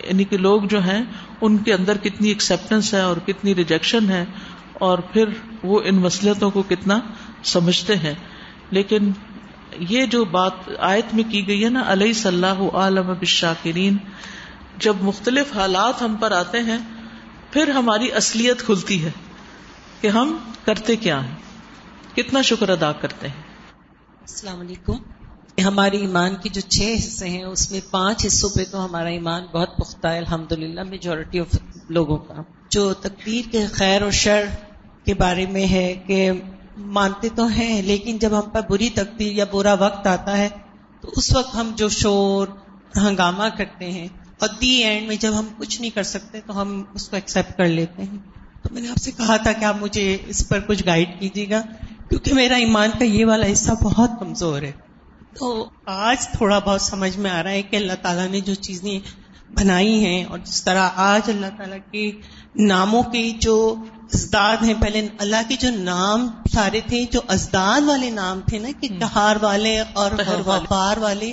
یعنی کہ لوگ جو ہیں، ان کے اندر کتنی ایکسپٹینس ہے اور کتنی ریجیکشن ہے اور پھر وہ ان مسلطوں کو کتنا سمجھتے ہیں۔ لیکن یہ جو بات آیت میں کی گئی ہے نا علیہ صلاح عالم بشاکرین جب مختلف حالات ہم پر آتے ہیں، پھر ہماری اصلیت کھلتی ہے۔ کہ ہم کرتے کیا ہیں؟ کتنا شکر ادا کرتے ہیں؟ السلام علیکم۔ ہماری ایمان کی جو چھ حصے ہیں، اس میں پانچ حصوں پہ تو ہمارا ایمان بہت پختہ ہے الحمد للہ میجورٹی آف لوگوں کا۔ جو تقدیر کے خیر و شر کے بارے میں ہے کہ مانتے تو ہیں، لیکن جب ہم پر بری تقدیر یا برا وقت آتا ہے، تو اس وقت ہم جو شور، ہنگامہ کرتے ہیں۔ اور دی اینڈ میں جب ہم کچھ نہیں کر سکتے، تو ہم اس کو ایکسپٹ کر لیتے ہیں۔ میں نے آپ سے کہا تھا کہ آپ مجھے اس پر کچھ گائیڈ کیجیے گا کیونکہ میرا ایمان کا یہ والا حصہ بہت کمزور ہے۔ تو آج تھوڑا بہت سمجھ میں آ رہا ہے کہ اللہ تعالیٰ نے جو چیزیں بنائی ہیں اور جس طرح آج اللہ تعالیٰ کے ناموں کے جو ازداد ہیں پہلے اللہ کے جو نام سارے تھے جو ازداد والے نام تھے نا کہ کہار والے اور وفار والے۔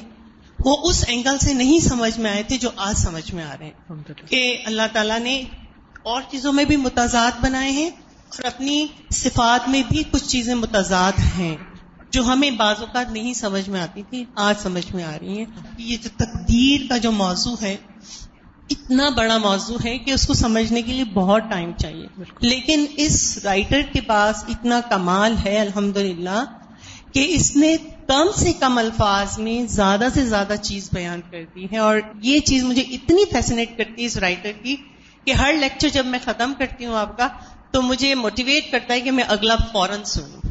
وہ اس اینگل سے نہیں سمجھ میں آئے تھے جو آج سمجھ میں آ رہے ہیں۔ کہ اللہ تعالیٰ نے اور چیزوں میں بھی متضاد بنائے ہیں اور اپنی صفات میں بھی کچھ چیزیں متضاد ہیں جو ہمیں بعض اوقات نہیں سمجھ میں آتی تھی آج سمجھ میں آ رہی ہیں۔ یہ جو تقدیر کا جو موضوع ہے اتنا بڑا موضوع ہے کہ اس کو سمجھنے کے لیے بہت ٹائم چاہیے۔ لیکن اس رائٹر کے پاس اتنا کمال ہے الحمد کہ اس نے کم سے کم الفاظ میں زیادہ سے زیادہ چیز بیان کر دی ہے۔ اور یہ چیز مجھے اتنی فیسنیٹ کرتی ہے اس رائٹر کی کہ ہر لیکچر جب میں ختم کرتی ہوں آپ کا تو مجھے موٹیویٹ کرتا ہے کہ میں اگلا فوراً سنوں۔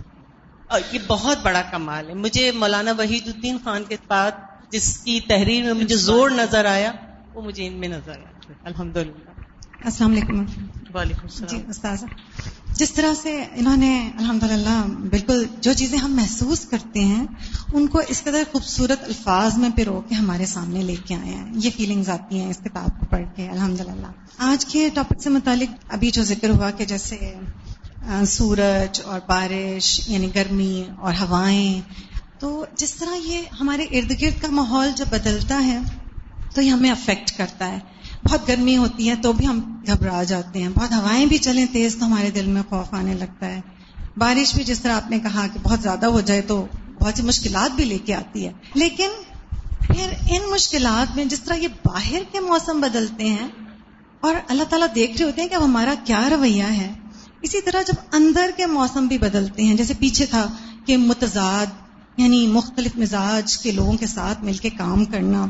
اور یہ بہت بڑا کمال ہے۔ مجھے مولانا وحید الدین خان کے ساتھ جس کی تحریر میں مجھے زور نظر آیا وہ مجھے ان میں نظر آیا۔ الحمد للہ السلام علیکم۔ وعلیکم السلام۔ جی جس طرح سے انہوں نے الحمد للہ بالکل جو چیزیں ہم محسوس کرتے ہیں، ان کو اس قدر خوبصورت الفاظ میں پرو کے ہمارے سامنے لے کے آئے ہیں۔ یہ فیلنگز آتی ہیں اس کتاب کو پڑھ کے الحمد للہ آج کے ٹاپک سے متعلق ابھی جو ذکر ہوا کہ جیسے سورج اور بارش یعنی گرمی اور ہوائیں، تو جس طرح یہ ہمارے ارد گرد کا ماحول جب بدلتا ہے، تو یہ ہمیں افیکٹ کرتا ہے۔ بہت گرمی ہوتی ہے تو بھی ہم گھبرا جاتے ہیں۔ بہت ہوائیں بھی چلیں تیز تو ہمارے دل میں خوف آنے لگتا ہے۔ بارش بھی جس طرح آپ نے کہا کہ بہت زیادہ ہو جائے تو بہت سی مشکلات بھی لے کے آتی ہے۔ لیکن پھر ان مشکلات میں جس طرح یہ باہر کے موسم بدلتے ہیں اور اللہ تعالیٰ دیکھ رہے ہوتے ہیں کہ اب ہمارا کیا رویہ ہے۔ اسی طرح جب اندر کے موسم بھی بدلتے ہیں، جیسے پیچھے تھا کہ متضاد یعنی مختلف مزاج کے لوگوں کے ساتھ مل کے کام کرنا۔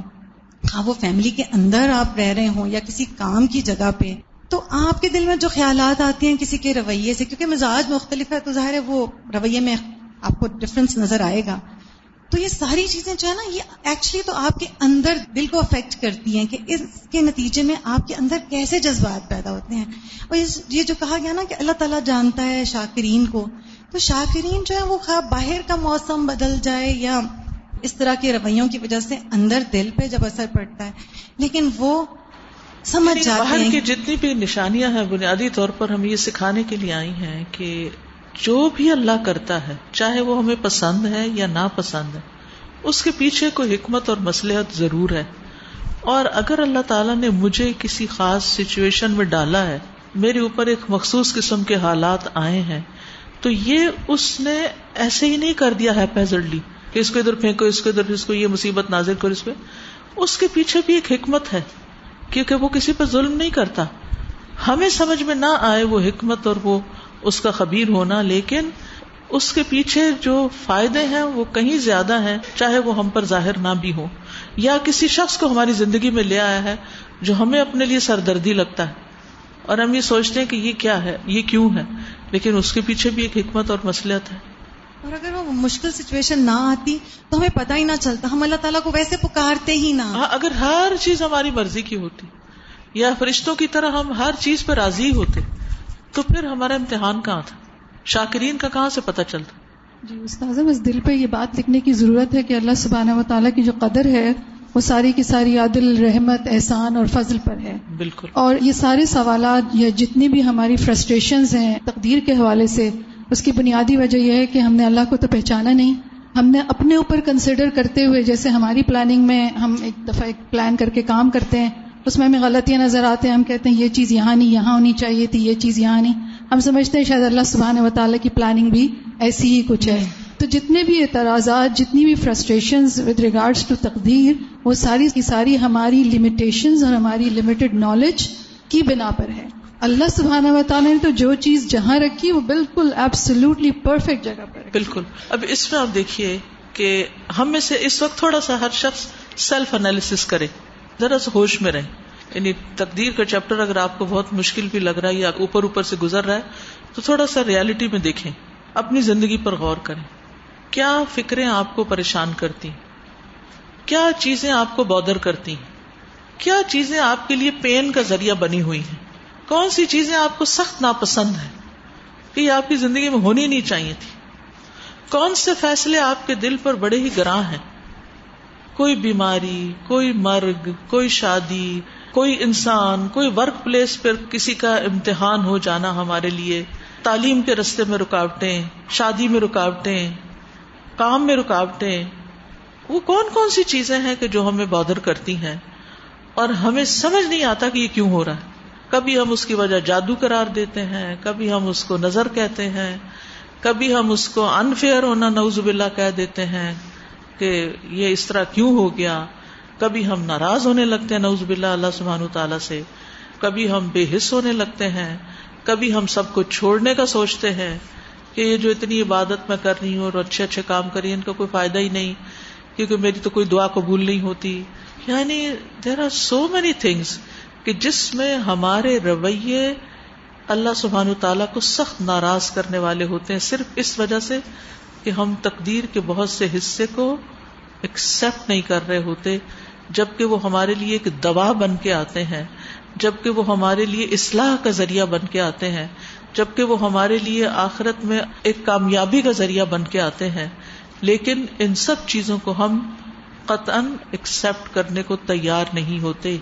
ہاں وہ فیملی کے اندر آپ رہ رہے ہوں یا کسی کام کی جگہ پہ، تو آپ کے دل میں جو خیالات آتے ہیں کسی کے رویے سے، کیونکہ مزاج مختلف ہے، تو ظاہر ہے وہ رویے میں آپ کو ڈفرنس نظر آئے گا۔ تو یہ ساری چیزیں جو ہے نا، یہ ایکچولی تو آپ کے اندر دل کو افیکٹ کرتی ہیں کہ اس کے نتیجے میں آپ کے اندر کیسے جذبات پیدا ہوتے ہیں۔ اور یہ جو کہا گیا نا کہ اللہ تعالیٰ جانتا ہے شاکرین کو، تو شاکرین جو ہے وہ خواب باہر کا موسم بدل جائے یا اس طرح کے رویوں کی وجہ سے اندر دل پہ جب اثر پڑتا ہے لیکن وہ سمجھ یعنی جاتے باہر ہیں۔ کی جتنی بھی نشانیاں ہیں بنیادی طور پر ہم یہ سکھانے کے لیے آئی ہیں کہ جو بھی اللہ کرتا ہے چاہے وہ ہمیں پسند ہے یا ناپسند ہے اس کے پیچھے کوئی حکمت اور مسلحت ضرور ہے۔ اور اگر اللہ تعالیٰ نے مجھے کسی خاص سچویشن میں ڈالا ہے میرے اوپر ایک مخصوص قسم کے حالات آئے ہیں تو یہ اس نے ایسے ہی نہیں کر دیا ہے پیزرلی کہ اس کو ادھر پھینکو، اس کو ادھر، اس کو یہ مصیبت نازر کرو، اس پہ۔ اس کے پیچھے بھی ایک حکمت ہے، کیونکہ وہ کسی پہ ظلم نہیں کرتا۔ ہمیں سمجھ میں نہ آئے وہ حکمت اور وہ اس کا خبیر ہونا، لیکن اس کے پیچھے جو فائدے ہیں وہ کہیں زیادہ ہیں، چاہے وہ ہم پر ظاہر نہ بھی ہو۔ یا کسی شخص کو ہماری زندگی میں لے آیا ہے جو ہمیں اپنے لیے سردردی لگتا ہے۔ اور ہم یہ سوچتے ہیں کہ یہ کیا ہے، یہ کیوں ہے؟ لیکن اس کے پیچھے بھی ایک حکمت اور مسلط ہے۔ اور اگر وہ مشکل سچویشن نہ آتی تو ہمیں پتہ ہی نہ چلتا۔ ہم اللہ تعالیٰ کو ویسے پکارتے ہی نہ۔ ہاں اگر ہر چیز ہماری مرضی کی ہوتی یا فرشتوں کی طرح ہم ہر چیز پہ راضی ہوتے تو پھر ہمارا امتحان کہاں تھا؟ شاکرین کا کہاں سے پتہ چلتا؟ جی استاذ بس دل پہ یہ بات لکھنے کی ضرورت ہے کہ اللہ سبحانہ و تعالیٰ کی جو قدر ہے وہ ساری کی ساری عادل رحمت احسان اور فضل پر ہے۔ بالکل۔ اور یہ سارے سوالات یا جتنی بھی ہماری فرسٹریشنز ہیں تقدیر کے حوالے سے اس کی بنیادی وجہ یہ ہے کہ ہم نے اللہ کو تو پہچانا نہیں۔ ہم نے اپنے اوپر کنسیڈر کرتے ہوئے، جیسے ہماری پلاننگ میں ہم ایک دفعہ ایک پلان کر کے کام کرتے ہیں، اس میں ہمیں غلطیاں نظر آتے ہیں، ہم کہتے ہیں یہ چیز یہاں نہیں، یہاں ہونی چاہیے تھی، یہ چیز یہاں نہیں۔ ہم سمجھتے ہیں شاید اللہ سبحانہ و تعالیٰ کی پلاننگ بھی ایسی ہی کچھ ہے۔ تو جتنے بھی اعتراضات، جتنی بھی فرسٹریشن ود ریگارڈس ٹو تقدیر، وہ ساری کی ساری ہماری لمیٹیشنز اور ہماری لمیٹڈ نالج کی بنا پر ہے۔ اللہ سبحانہ و تعالیٰ نے تو جو چیز جہاں رکھی وہ بالکل ایبسلوٹلی پرفیکٹ جگہ پر بالکل۔ اب اس میں آپ دیکھیے کہ ہم میں سے اس وقت تھوڑا سا ہر شخص سیلف انالیس کرے۔ ذرا سا ہوش میں رہے۔ یعنی تقدیر کا چیپٹر اگر آپ کو بہت مشکل بھی لگ رہا ہے یا اوپر اوپر سے گزر رہا ہے، تو تھوڑا سا ریالٹی میں دیکھیں۔ اپنی زندگی پر غور کریں۔ کیا فکریں آپ کو پریشان کرتی؟ کیا چیزیں آپ کو بودر کرتی؟ کیا چیزیں آپ کے لیے پین کا ذریعہ بنی ہوئی ہیں؟ کون سی چیزیں آپ کو سخت ناپسند ہیں کہ یہ آپ کی زندگی میں ہونی نہیں چاہیے تھی؟ کون سے فیصلے آپ کے دل پر بڑے ہی گراں ہیں؟ کوئی بیماری، کوئی مرگ، کوئی شادی، کوئی انسان، کوئی ورک پلیس پر کسی کا امتحان ہو جانا ہمارے لیے، تعلیم کے رستے میں رکاوٹیں، شادی میں رکاوٹیں، کام میں رکاوٹیں، وہ کون کون سی چیزیں ہیں کہ جو ہمیں بادر کرتی ہیں اور ہمیں سمجھ نہیں آتا کہ یہ کیوں ہو رہا ہے؟ کبھی ہم اس کی وجہ جادو قرار دیتے ہیں، کبھی ہم اس کو نظر کہتے ہیں، کبھی ہم اس کو انفیئر ہونا نوز باللہ کہہ دیتے ہیں کہ یہ اس طرح کیوں ہو گیا۔ کبھی ہم ناراض ہونے لگتے ہیں نوز باللہ اللہ سبحانہ تعالیٰ سے۔ کبھی ہم بے حص ہونے لگتے ہیں۔ کبھی ہم سب کو چھوڑنے کا سوچتے ہیں کہ یہ جو اتنی عبادت میں کر رہی ہوں اور اچھے اچھے کام کر رہی ان کا کوئی فائدہ ہی نہیں، کیونکہ میری تو کوئی دعا قبول نہیں ہوتی۔ یعنی there are so many things کہ جس میں ہمارے رویے اللہ سبحان تعالیٰ کو سخت ناراض کرنے والے ہوتے ہیں، صرف اس وجہ سے کہ ہم تقدیر کے بہت سے حصے کو ایکسپٹ نہیں کر رہے ہوتے، جبکہ وہ ہمارے لیے ایک دوا بن کے آتے ہیں، جبکہ وہ ہمارے لیے اصلاح کا ذریعہ بن کے آتے ہیں، جبکہ وہ ہمارے لیے آخرت میں ایک کامیابی کا ذریعہ بن کے آتے ہیں۔ لیکن ان سب چیزوں کو ہم قطن ایکسپٹ کرنے کو تیار نہیں ہوتے۔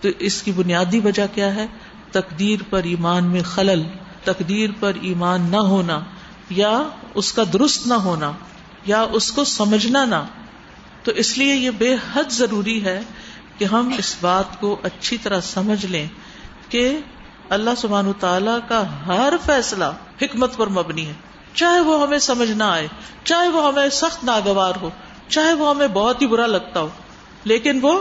تو اس کی بنیادی وجہ کیا ہے؟ تقدیر پر ایمان میں خلل، تقدیر پر ایمان نہ ہونا، یا اس کا درست نہ ہونا، یا اس کو سمجھنا نہ۔ تو اس لیے یہ بے حد ضروری ہے کہ ہم اس بات کو اچھی طرح سمجھ لیں کہ اللہ سبحان تعالی کا ہر فیصلہ حکمت پر مبنی ہے۔ چاہے وہ ہمیں سمجھ نہ آئے، چاہے وہ ہمیں سخت ناگوار ہو، چاہے وہ ہمیں بہت ہی برا لگتا ہو، لیکن وہ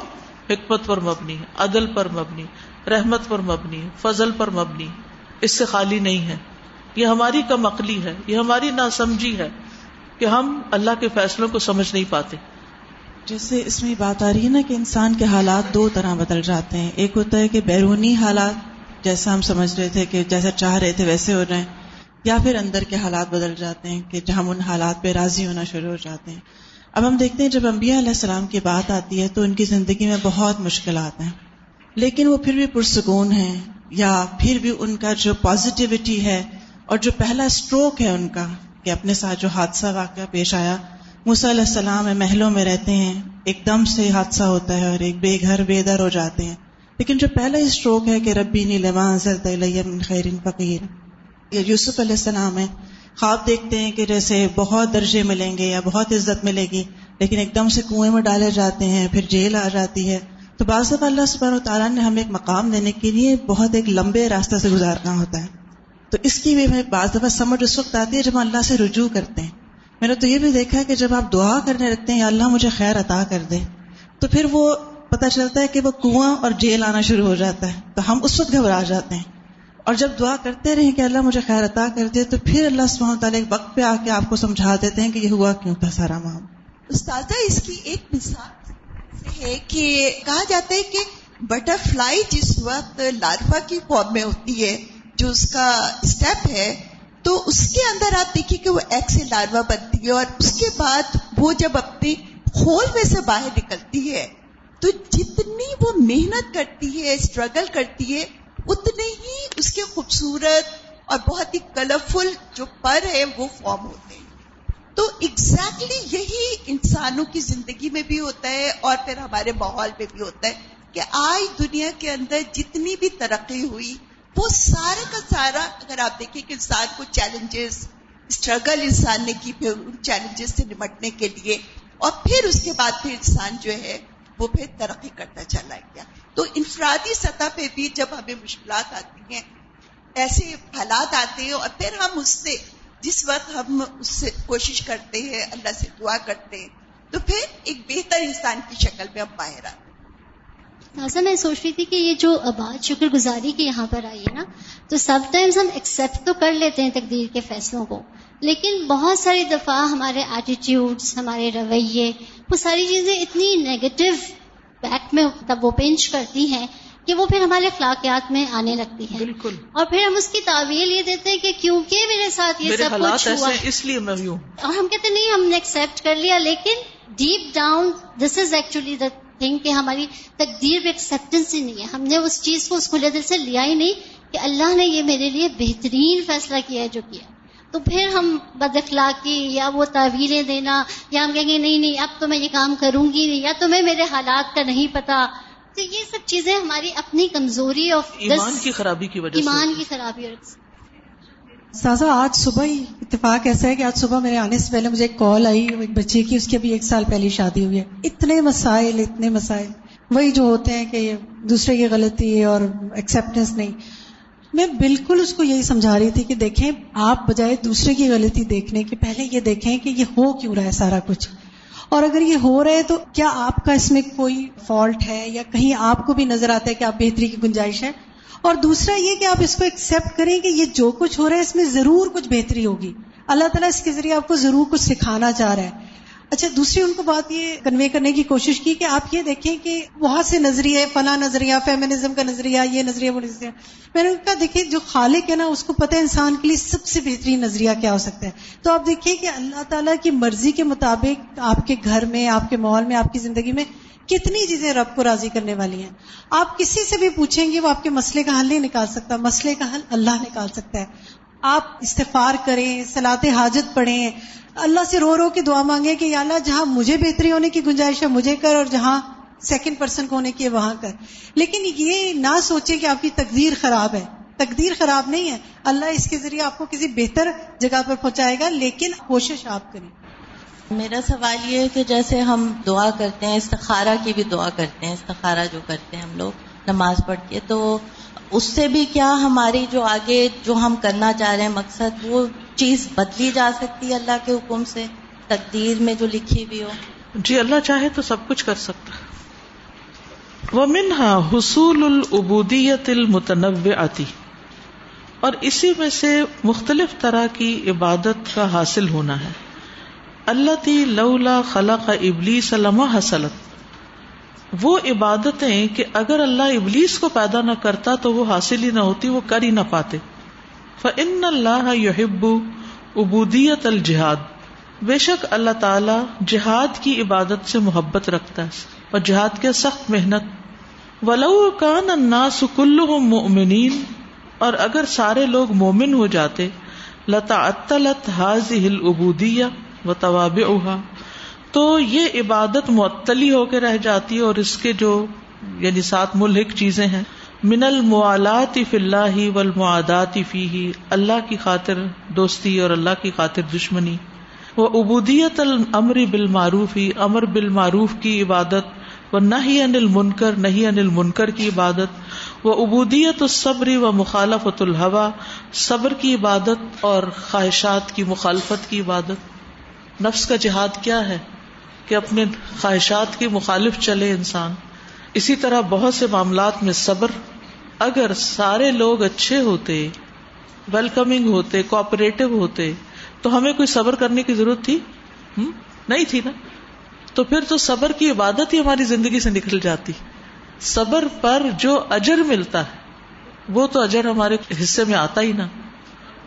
حکمت پر مبنی ہے، عدل پر مبنی، رحمت پر مبنی فضل پر مبنی اس سے خالی نہیں ہے۔ یہ ہماری کم عقلی ہے، یہ ہماری ناسمجھی ہے کہ ہم اللہ کے فیصلوں کو سمجھ نہیں پاتے۔ جیسے اس میں بات آ رہی ہے نا کہ انسان کے حالات دو طرح بدل جاتے ہیں۔ ایک ہوتا ہے کہ بیرونی حالات، جیسا ہم سمجھ رہے تھے کہ جیسا چاہ رہے تھے ویسے ہو رہے ہیں یا پھر اندر کے حالات بدل جاتے ہیں کہ ہم ان حالات پہ راضی ہونا شروع ہو جاتے ہیں۔ اب ہم دیکھتے ہیں جب انبیاء علیہ السلام کی بات آتی ہے تو ان کی زندگی میں بہت مشکلات ہیں۔ لیکن وہ پھر بھی پرسکون ہیں یا پھر بھی ان کا جو پازیٹیوٹی ہے اور جو پہلا اسٹروک ہے ان کا کہ اپنے ساتھ جو حادثہ واقعہ پیش آیا، موسیٰ علیہ السلام محلوں میں رہتے ہیں، ایک دم سے حادثہ ہوتا ہے اور ایک بے گھر بے در ہو جاتے ہیں۔ لیکن جو پہلا اسٹروک ہے کہ ربی من خیر فقیر، یہ یوسف علیہ السلام ہے خواب دیکھتے ہیں کہ جیسے بہت درجے ملیں گے یا بہت عزت ملے گی، لیکن ایک دم سے کنویں میں ڈالے جاتے ہیں، پھر جیل آ جاتی ہے۔ تو بعض دفعہ اللہ سب و تعالیٰ نے ہمیں ایک مقام دینے کے لیے بہت ایک لمبے راستہ سے گزارنا ہوتا ہے۔ تو اس کی بھی ہمیں بعض دفعہ سمجھ اس وقت آتی ہے جب ہم اللہ سے رجوع کرتے ہیں۔ میں نے تو یہ بھی دیکھا کہ جب آپ دعا کرنے رکھتے ہیں، یا اللہ مجھے خیر عطا کر دے، تو پھر وہ پتہ چلتا ہے کہ وہ کنواں اور جیل آنا شروع ہو جاتا ہے۔ تو ہم اس وقت گھبرا جاتے ہیں۔ اور جب دعا کرتے رہیں کہ اللہ مجھے خیر عطا کر دے، تو پھر اللہ سبحانہ تعالیٰ ایک وقت پہ آ کے آپ کو سمجھا دیتے ہیں کہ یہ ہوا کیوں تھا سارا معاملہ۔ استاذہ، اس کی ایک مثال ہے کہ کہا جاتا ہے کہ بٹر فلائی جس وقت لاروا کی فارم میں ہوتی ہے، جو اس کا اسٹیپ ہے، تو اس کے اندر آپ دیکھیے کہ وہ ایک سے لاروا بنتی ہے اور اس کے بعد وہ جب اپنی کھول میں سے باہر نکلتی ہے، تو جتنی وہ محنت کرتی ہے اسٹرگل کرتی ہے اتنے ہی اس کے خوبصورت اور بہت ہی کلرفل جو پر ہے وہ فارم ہوتے ہیں۔ تو ایگزیکٹلی exactly یہی انسانوں کی زندگی میں بھی ہوتا ہے اور پھر ہمارے ماحول میں بھی ہوتا ہے کہ آج دنیا کے اندر جتنی بھی ترقی ہوئی، وہ سارا کا سارا اگر آپ دیکھیں کہ انسان کو چیلنجز اسٹرگل انسان نے کی پھر ان چیلنجز سے نمٹنے کے لیے اور پھر اس کے بعد پھر انسان جو ہے وہ پھر ترقی کرتا چلا گیا۔ تو انفرادی سطح پہ بھی جب ہمیں مشکلات آتی ہیں، ایسے حالات آتے ہیں اور پھر ہم اس سے، جس وقت ہم اس سے کوشش کرتے ہیں، اللہ سے دعا کرتے ہیں، تو پھر ایک بہتر انسان کی شکل میں ہم باہر آتے تازہ میں سوچ رہی تھی کہ یہ جو بات شکر گزاری کی یہاں پر آئی ہے نا، تو سب ٹائمز ہم ایکسپٹ تو کر لیتے ہیں تقدیر کے فیصلوں کو، لیکن بہت ساری دفعہ ہمارے ایٹیٹیوڈس ہمارے رویے، وہ ساری چیزیں اتنی نیگیٹو بیک میں تب وہ پینچ کرتی ہیں کہ وہ پھر ہمارے اخلاقیات میں آنے لگتی ہے بالکل۔ اور پھر ہم اس کی تعویل یہ دیتے ہیں کہ کیونکہ میرے ساتھ یہ سب کچھ ہوا اس لیے میں ہوں۔ اور ہم کہتے نہیں ہم نے ایکسپٹ کر لیا لیکن deep down this is actually the thing کہ ہماری تقدیر بھی ایکسپٹینس ہی نہیں ہے۔ ہم نے اس چیز کو اس کھلے دل سے لیا ہی نہیں کہ اللہ نے یہ میرے لیے بہترین فیصلہ کیا ہے جو کیا تو پھر ہم بد اخلاقی یا وہ تعویلیں دینا یا ہم کہیں گے نہیں نہیں اب تو میں یہ کام کروں گی نہیں یا تمہیں میرے حالات کا نہیں پتا۔ تو یہ سب چیزیں ہماری اپنی کمزوری اور ایمان کی خرابی کی وجہ سے۔ ایمان کی خرابی اور سازا آج صبح ہی اتفاق ایسا ہے کہ آج صبح میرے آنے سے پہلے مجھے ایک کال آئی ایک بچے کی اس کی ابھی ایک سال پہلی شادی ہوئی ہے۔ اتنے مسائل اتنے مسائل۔ وہی جو ہوتے ہیں کہ دوسرے کی غلطی اور ایکسپٹینس نہیں۔ میں بالکل اس کو یہی سمجھا رہی تھی کہ دیکھیں، آپ بجائے دوسرے کی غلطی دیکھنے کے پہلے یہ دیکھیں کہ یہ ہو کیوں رہا ہے سارا کچھ۔ اور اگر یہ ہو رہا ہے تو کیا آپ کا اس میں کوئی فالٹ ہے یا کہیں آپ کو بھی نظر آتا ہے کہ آپ بہتری کی گنجائش ہے؟ اور دوسرا یہ کہ آپ اس کو ایکسپٹ کریں کہ یہ جو کچھ ہو رہا ہے اس میں ضرور کچھ بہتری ہوگی۔ اللہ تعالیٰ اس کے ذریعے آپ کو ضرور کچھ سکھانا چاہ رہا ہے۔ اچھا دوسری ان کو بات یہ کنوے کرنے کی کوشش کی کہ آپ یہ دیکھیں کہ بہت سے نظریے فلاں نظریہ فیمنزم کا نظریہ، یہ نظریہ، وہ نظریہ۔ میں نے کہا دیکھیں، جو خالق ہے نا، اس کو پتہ ہے انسان کے لیے سب سے بہترین نظریہ کیا ہو سکتا ہے۔ تو آپ دیکھیں کہ اللہ تعالیٰ کی مرضی کے مطابق آپ کے گھر میں، آپ کے ماحول میں، آپ کی زندگی میں کتنی چیزیں رب کو راضی کرنے والی ہیں۔ آپ کسی سے بھی پوچھیں گے، وہ آپ کے مسئلے کا حل نہیں نکال سکتا۔ مسئلے کا حل اللہ نکال سکتا ہے۔ آپ استفار کریں سلاط حاجت پڑھیں۔ اللہ سے رو رو کے دعا مانگے کہ یا اللہ جہاں مجھے بہتری ہونے کی گنجائش ہے، مجھے کر اور جہاں سیکنڈ پرسن کو ہونے کی ہے، وہاں کر۔ لیکن یہ نہ سوچیں کہ آپ کی تقدیر خراب ہے۔ تقدیر خراب نہیں ہے۔ اللہ اس کے ذریعے آپ کو کسی بہتر جگہ پر پہنچائے گا، لیکن کوشش آپ کریں۔ میرا سوال یہ ہے کہ جیسے ہم دعا کرتے ہیں، استخارہ کی بھی دعا کرتے ہیں، استخارہ جو کرتے ہیں ہم لوگ، نماز پڑھ کے، تو اس سے بھی کیا ہماری جو آگے جو ہم کرنا چاہ رہے ہیں مقصد، وہ چیز بدلی جا سکتی ہے اللہ کے حکم سے، تقدیر میں جو لکھی ہوئی ہو۔ جی اللہ چاہے تو سب کچھ کر سکتا۔ وہ منہا حصول العبودیت المتنوع آتی اور اسی میں سے مختلف طرح کی عبادت کا حاصل ہونا ہے۔ اللہ تی لولا خلق ابلی سلم حسلت وہ عبادتیں کہ اگر اللہ ابلیس کو پیدا نہ کرتا تو وہ حاصل ہی نہ ہوتی، وہ کر ہی نہ پاتے۔ فن اللہ یحب ابودیت الجہاد۔ بے شک اللہ تعالی جہاد کی عبادت سے محبت رکھتا ہے اور جہاد کے سخت محنت۔ ولو کان الناس كلهم مؤمنین اور اگر سارے لوگ مومن ہو جاتے لتعطلت هذه العبودیہ وتوابعها۔ تو یہ عبادت معطلی ہو کے رہ جاتی ہے اور اس کے جو یعنی سات ملحق چیزیں ہیں من الموالات فی اللہ والمعادات فی ہی اللہ کی خاطر دوستی اور اللہ کی خاطر دشمنی۔ وہ ابودیت الامر بالمعروف ہی امر بالمعروف کی عبادت و نہ ہی انل منکر نہیں انل منکر کی عبادت۔ وہ ابودیت الصبری و مخالفت الحوا صبر کی عبادت اور خواہشات کی مخالفت کی عبادت۔ نفس کا جہاد کیا ہے؟ کہ اپنے خواہشات کی مخالف چلے انسان۔ اسی طرح بہت سے معاملات میں صبر، اگر سارے لوگ اچھے ہوتے ویلکمنگ ہوتے کوپریٹو ہوتے، تو ہمیں کوئی صبر کرنے کی ضرورت تھی؟ نہیں تھی نا؟ تو پھر تو صبر کی عبادت ہی ہماری زندگی سے نکل جاتی۔ صبر پر جو اجر ملتا ہے، وہ تو اجر ہمارے حصے میں آتا ہی نا۔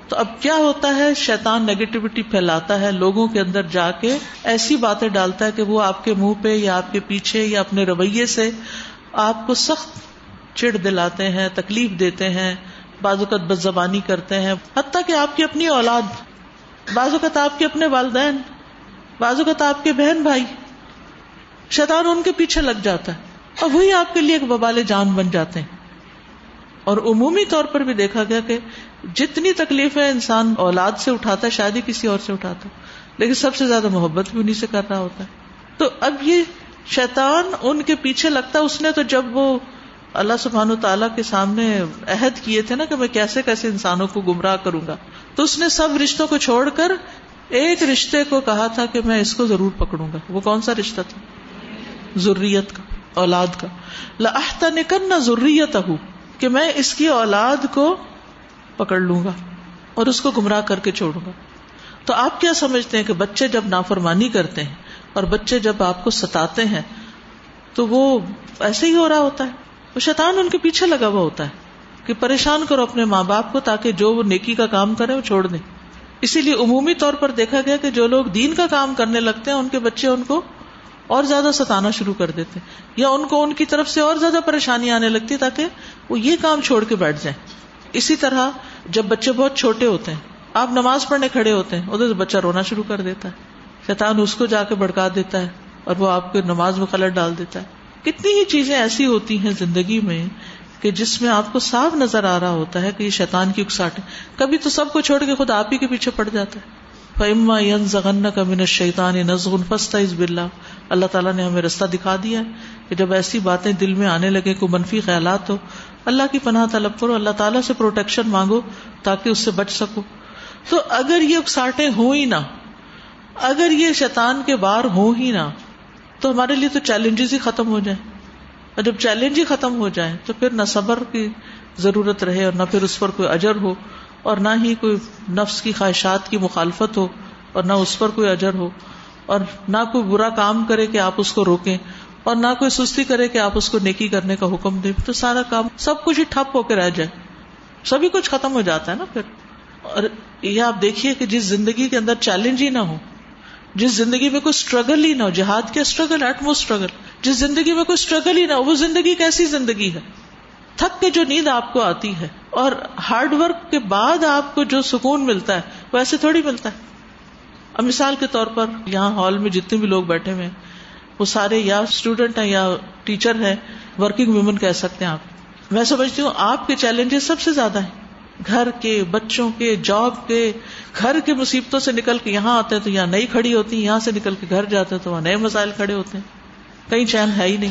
تو اب کیا ہوتا ہے؟ شیطان نیگیٹیوٹی پھیلاتا ہے، لوگوں کے اندر جا کے ایسی باتیں ڈالتا ہے کہ وہ آپ کے منہ پہ یا آپ کے پیچھے یا اپنے رویے سے آپ کو سخت چڑ دلاتے ہیں، تکلیف دیتے ہیں، بعض اوقات بد زبانی کرتے ہیں۔ حتیٰ کہ آپ کی اپنی اولاد، بعض اوقات آپ کے اپنے والدین، بعض اوقات آپ کے بہن بھائی، شیطان ان کے پیچھے لگ جاتا ہے۔ اور وہی آپ کے لیے ایک ببال جان بن جاتے ہیں۔ اور عمومی طور پر بھی دیکھا گیا کہ جتنی تکلیفیں انسان اولاد سے اٹھاتا ہے شاید ہی کسی اور سے اٹھاتا لیکن سب سے زیادہ محبت بھی انہیں سے کر رہا ہوتا ہے۔ تو اب یہ شیطان ان کے پیچھے لگتا ہے اس نے تو جب وہ اللہ سبحان تعالیٰ کے سامنے عہد کیے تھے نا کہ میں کیسے کیسے انسانوں کو گمراہ کروں گا، تو اس نے سب رشتوں کو چھوڑ کر ایک رشتے کو کہا تھا کہ میں اس کو ضرور پکڑوں گا۔ وہ کون سا رشتہ تھا؟ ضروریت کا، اولاد کا۔ لاحت نکن نہ ضروریت ہوں کہ میں اس کی اولاد کو پکڑ لوں گا اور اس کو گمراہ کر کے چھوڑوں گا۔ تو آپ کیا سمجھتے ہیں کہ بچے جب نافرمانی کرتے ہیں اور بچے جب آپ کو ستاتے ہیں، تو وہ ایسے ہی ہو رہا ہوتا ہے۔ وہ شیطان ان کے پیچھے لگا ہوا ہوتا ہے کہ پریشان کرو اپنے ماں باپ کو تاکہ جو وہ نیکی کا کام کرے وہ چھوڑ دیں۔ اسی لیے عمومی طور پر دیکھا گیا کہ جو لوگ دین کا کام کرنے لگتے ہیں، ان کے بچے ان کو اور زیادہ ستانا شروع کر دیتے یا ان کو ان کی طرف سے اور زیادہ پریشانی آنے لگتی تاکہ وہ یہ کام چھوڑ کے بیٹھ جائیں۔ اسی طرح جب بچے بہت چھوٹے ہوتے ہیں، آپ نماز پڑھنے کھڑے ہوتے ہیں، ادھر سے بچہ رونا شروع کر دیتا ہے۔ شیطان اس کو جا کے بڑکا دیتا ہے اور وہ آپ کو نماز میں خلط ڈال دیتا ہے۔ کتنی ہی چیزیں ایسی ہوتی ہیں زندگی میں کہ جس میں آپ کو صاف نظر آ رہا ہوتا ہے کہ یہ شیطان کی اکساٹ ہے۔ کبھی تو سب کو چھوڑ کے خود آپ ہی کے پیچھے پڑ جاتا ہے۔ فعما ین زغن کا من شیطان نزغن فستا از بلّہ اللہ تعالیٰ نے ہمیں رستہ دکھا دیا ہے کہ جب ایسی باتیں دل میں آنے لگے کوئی منفی خیالات ہو اللہ کی پناہ طلب کرو، اللہ تعالیٰ سے پروٹیکشن مانگو تاکہ اس سے بچ سکو۔ تو اگر یہ اکساٹیں ہوں ہی نہ، اگر یہ شیطان کے بار ہوں ہی نہ، تو ہمارے لیے تو چیلنجز ہی ختم ہو جائیں۔ اور جب چیلنج ہی ختم ہو جائیں، تو پھر نہ صبر کی ضرورت رہے اور نہ پھر اس پر کوئی اجر ہو، اور نہ ہی کوئی نفس کی خواہشات کی مخالفت ہو، اور نہ اس پر کوئی اجر ہو۔ اور نہ کوئی برا کام کرے کہ آپ اس کو روکیں۔ اور نہ کوئی سستی کرے کہ آپ اس کو نیکی کرنے کا حکم دیں۔ تو سارا کام سب کچھ ہی ٹھپ ہو کے رہ جائے۔ سبھی کچھ ختم ہو جاتا ہے نا پھر۔ اور یہ آپ دیکھیے کہ جس زندگی کے اندر چیلنج ہی نہ ہو، جس زندگی میں کوئی اسٹرگل ہی نہ ہو، جہاد کے اسٹرگل ایٹ مو اسٹرگل جس زندگی میں کوئی اسٹرگل ہی نہ ہو، وہ زندگی کیسی زندگی ہے؟ تھک کے جو نیند آپ کو آتی ہے اور ہارڈ ورک کے بعد آپ کو جو سکون ملتا ہے، وہ ایسے تھوڑی ملتا ہے۔ اب مثال کے طور پر یہاں ہال میں جتنے بھی لوگ بیٹھے ہوئے وہ سارے یا اسٹوڈینٹ ہیں یا ٹیچر ہیں ورکنگ ویمن کہہ سکتے ہیں آپ۔ میں سمجھتی ہوں آپ کے چیلنجز سب سے زیادہ ہیں۔ گھر کے، بچوں کے جاب کے، گھر کے مصیبتوں سے نکل کے یہاں آتے ہیں تو یہاں نئی کھڑی ہوتی ہیں، یہاں سے نکل کے گھر جاتے ہیں تو وہاں نئے مسائل کھڑے ہوتے ہیں۔ کہیں چین ہے ہی نہیں۔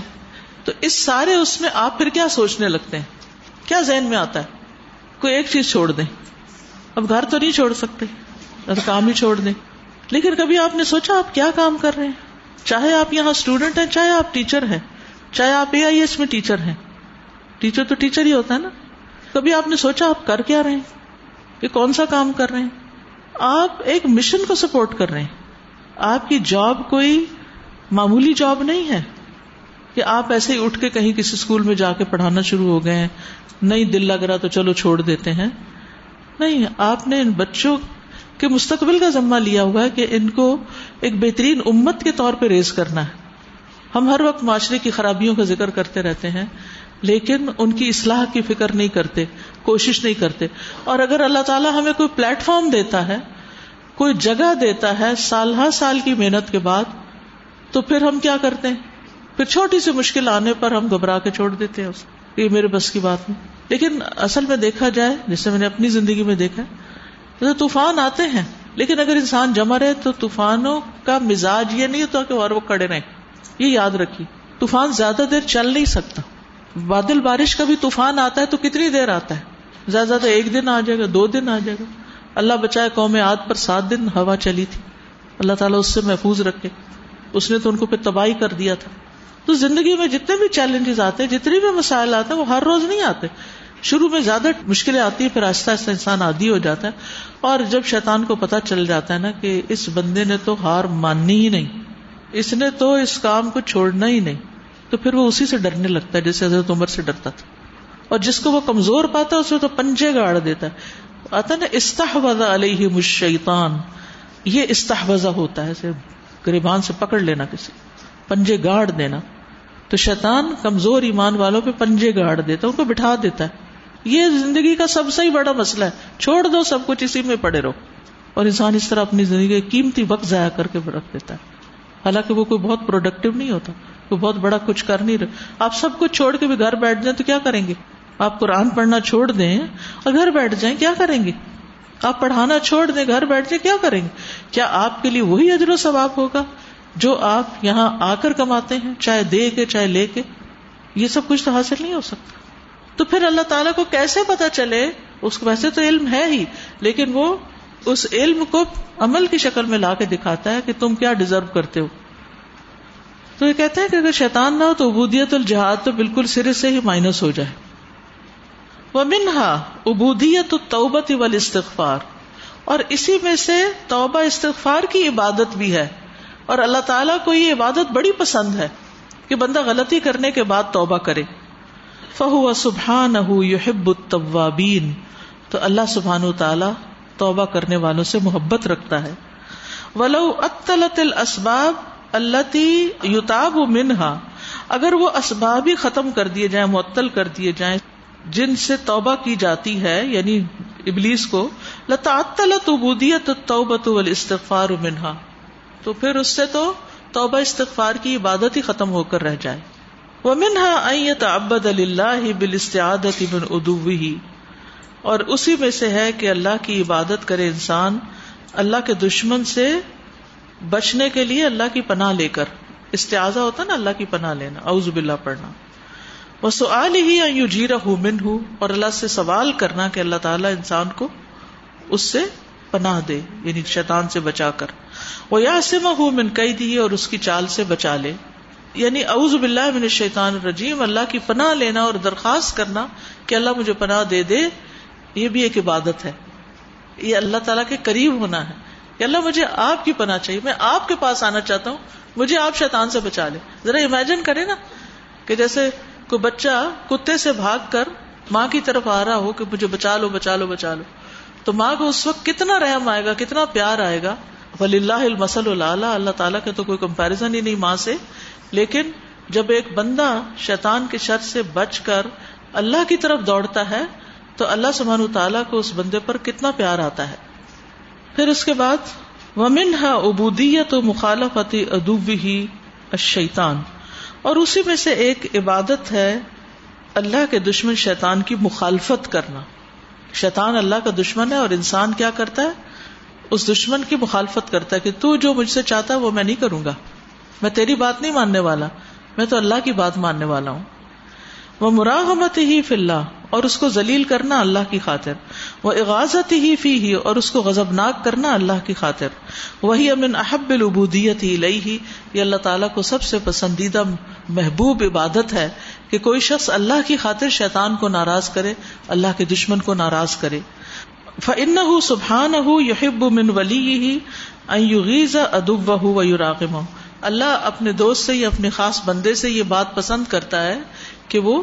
تو اس سارے اس میں آپ پھر کیا سوچنے لگتے ہیں؟ کیا ذہن میں آتا ہے؟ کوئی ایک چیز چھوڑ دیں۔ اب گھر تو نہیں چھوڑ سکتے کام ہی چھوڑ دیں۔ لیکن کبھی آپ نے سوچا آپ کیا کام کر رہے ہیں؟ چاہے آپ یہاں اسٹوڈینٹ ہیں، چاہے آپ ٹیچر ہیں، چاہے آپ اے آئی ایس میں ٹیچر ہیں۔ ٹیچر تو ٹیچر ہی ہوتا ہے نا۔ کبھی آپ نے سوچا آپ کر کیا رہے ہیں؟ کہ کون سا کام کر رہے ہیں؟ آپ ایک مشن کو سپورٹ کر رہے ہیں۔ آپ کی جاب کوئی معمولی جاب نہیں ہے کہ آپ ایسے ہی اٹھ کے کہیں کسی اسکول میں جا کے پڑھانا شروع ہو گئے ہیں۔ نہیں، دل لگ رہا تو چلو چھوڑ دیتے ہیں۔ نہیں، آپ نے ان بچوں کے مستقبل کا ذمہ لیا ہوا ہے کہ ان کو ایک بہترین امت کے طور پہ ریز کرنا ہے۔ ہم ہر وقت معاشرے کی خرابیوں کا ذکر کرتے رہتے ہیں، لیکن ان کی اصلاح کی فکر نہیں کرتے، کوشش نہیں کرتے۔ اور اگر اللہ تعالیٰ ہمیں کوئی پلیٹ فارم دیتا ہے، کوئی جگہ دیتا ہے سال ہر سال کی محنت کے بعد، تو پھر ہم کیا کرتے ہیں؟ پھر چھوٹی سی مشکل آنے پر ہم گھبرا کے چھوڑ دیتے ہیں یہ میرے بس کی بات نہیں لیکن اصل میں دیکھا جائے جیسے میں نے اپنی زندگی میں دیکھا تو طوفان آتے ہیں۔ لیکن اگر انسان جمع رہے تو طوفانوں کا مزاج یہ نہیں ہوتا کہ اور وہ کڑے رہے یہ یاد رکھی طوفان زیادہ دیر چل نہیں سکتا۔ بادل بارش کا بھی طوفان آتا ہے تو کتنی دیر آتا ہے؟ زیادہ زیادہ ایک دن آ جائے گا، دو دن آ جائے گا۔ اللہ بچائے قوم آد پر سات دن ہوا چلی تھی۔ اللہ تعالیٰ اس سے محفوظ رکھے۔ اس نے تو ان کو پھر تباہی کر دیا تھا۔ تو زندگی میں جتنے بھی چیلنجز آتے ہیں جتنے بھی مسائل آتے ہیں، وہ ہر روز نہیں آتے۔ شروع میں زیادہ مشکلیں آتی ہیں، پھر آہستہ آہستہ انسان عادی ہو جاتا ہے۔ اور جب شیطان کو پتا چل جاتا ہے نا کہ اس بندے نے تو ہار ماننی ہی نہیں، اس نے تو اس کام کو چھوڑنا ہی نہیں، تو پھر وہ اسی سے ڈرنے لگتا ہے جیسے حضرت عمر سے ڈرتا تھا۔ اور جس کو وہ کمزور پاتا ہے، اسے تو پنجے گاڑ دیتا ہے۔ آتا نا، استحوذ علیہ مشیطان یہ استحوذہ ہوتا ہے گریبان سے پکڑ لینا کسی، پنجے گاڑ دینا۔ تو شیطان کمزور ایمان والوں پہ پنجے گاڑ دیتا ہے، ان کو بٹھا دیتا ہے۔ یہ زندگی کا سب سے ہی بڑا مسئلہ ہے۔ چھوڑ دو سب کچھ، اسی میں پڑے رہو۔ اور انسان اس طرح اپنی زندگی قیمتی وقت ضائع کر کے رکھ دیتا ہے۔ حالانکہ وہ کوئی بہت پروڈکٹیو نہیں ہوتا، کوئی بہت بڑا کچھ کر نہیں رہا۔ آپ سب کچھ چھوڑ کے بھی گھر بیٹھ جائیں تو کیا کریں گے؟ آپ قرآن پڑھنا چھوڑ دیں اور گھر بیٹھ جائیں، کیا کریں گے؟ آپ پڑھانا چھوڑ دیں، گھر بیٹھ جائیں، کیا کریں گے؟ کیا آپ کے لیے وہی اجر و ثواب ہوگا جو آپ یہاں آ کر کماتے ہیں، چاہے دے کے، چاہے لے کے؟ یہ سب کچھ تو حاصل نہیں ہو سکتا۔ تو پھر اللہ تعالیٰ کو کیسے پتا چلے؟ اس کو ویسے تو علم ہے ہی، لیکن وہ اس علم کو عمل کی شکل میں لا کے دکھاتا ہے کہ تم کیا ڈیزرو کرتے ہو۔ تو یہ کہتے ہیں کہ اگر شیطان نہ ہو تو ابودیت الجہاد تو بالکل سرے سے ہی مائنس ہو جائے۔ وہ منہا ابودیت توبت وال استغفار اور اسی میں سے توبہ استغفار کی عبادت بھی ہے۔ اور اللہ تعالیٰ کو یہ عبادت بڑی پسند ہے کہ بندہ غلطی کرنے کے بعد توبہ کرے۔ فہو سبحان یحب التوابین۔ تو اللہ سبحان و تعالی توبہ کرنے والوں سے محبت رکھتا ہے۔ ولو اطلت الاسباب اللہ یتاب منہا اگر وہ اسباب ہی ختم کر دیے جائیں، معطل کر دیے جائیں، جن سے توبہ کی جاتی ہے یعنی ابلیس کو لطاطلت عبودیت توبت والاستغفار منہا تو پھر اس سے تو توبہ استغفار کی عبادت ہی ختم ہو کر رہ جائے۔ وہ منہا ابد اللہ بالاستعادت من ادوی اور اسی میں سے ہے کہ اللہ کی عبادت کرے انسان، اللہ کے دشمن سے بچنے کے لیے اللہ کی پناہ لے کر۔ استعاذہ ہوتا نا اللہ کی پناہ لینا، اعوذ باللہ پڑھنا۔ وہ سوال ہی یو جی رہ من ہوں اور اللہ سے سوال کرنا کہ اللہ تعالیٰ انسان کو اس سے پناہ دے یعنی شیطان سے بچا کر۔ وہ یا سما ہوں من کئی دی اور اس کی چال سے بچا لے۔ یعنی اعوذ باللہ من الشیطان الرجیم، اللہ کی پناہ لینا اور درخواست کرنا کہ اللہ مجھے پناہ دے دے، یہ بھی ایک عبادت ہے۔ یہ اللہ تعالیٰ کے قریب ہونا ہے۔ کہ اللہ مجھے آپ کی پناہ چاہیے، میں آپ کے پاس آنا چاہتا ہوں، مجھے آپ شیطان سے بچا لے۔ ذرا امیجن کرے نا کہ جیسے کوئی بچہ کتے سے بھاگ کر ماں کی طرف آ رہا ہو کہ مجھے بچا لو بچا لو بچا لو۔ تو ماں کو اس وقت کتنا رحم آئے گا، کتنا پیار آئے گا۔ ولی اللہ المسل اللہ اللہ تعالیٰ کا تو کوئی کمپیرزن ہی نہیں ماں سے۔ لیکن جب ایک بندہ شیطان کے شر سے بچ کر اللہ کی طرف دوڑتا ہے، تو اللہ سبحانہ تعالیٰ کو اس بندے پر کتنا پیار آتا ہے۔ پھر اس کے بعد ومن ہا ابودیت و مخالفت ادوبی ہی الشیطان اور اسی میں سے ایک عبادت ہے اللہ کے دشمن شیطان کی مخالفت کرنا۔ شیطان اللہ کا دشمن ہے اور انسان کیا کرتا ہے؟ اس دشمن کی مخالفت کرتا ہے کہ تو جو مجھ سے چاہتا ہے وہ میں نہیں کروں گا۔ میں تیری بات نہیں ماننے والا، میں تو اللہ کی بات ماننے والا ہوں۔ وہ مراحمت ہی فی اللہ، اور اس کو ذلیل کرنا اللہ کی خاطر۔ وہ اغازت ہی فی ہی، اور اس کو غزبناک کرنا اللہ کی خاطر۔ وہی امن احب العبودیت ہی لئی ہی یہ اللہ تعالیٰ کو سب سے پسندیدہ محبوب عبادت ہے کہ کوئی شخص اللہ کی خاطر شیطان کو ناراض کرے، اللہ کے دشمن کو ناراض کرے۔ فن سبحان ہُ یحب من ولی ہی ایغیز ادب و یوراغم اللہ اپنے دوست سے یا اپنے خاص بندے سے یہ بات پسند کرتا ہے کہ وہ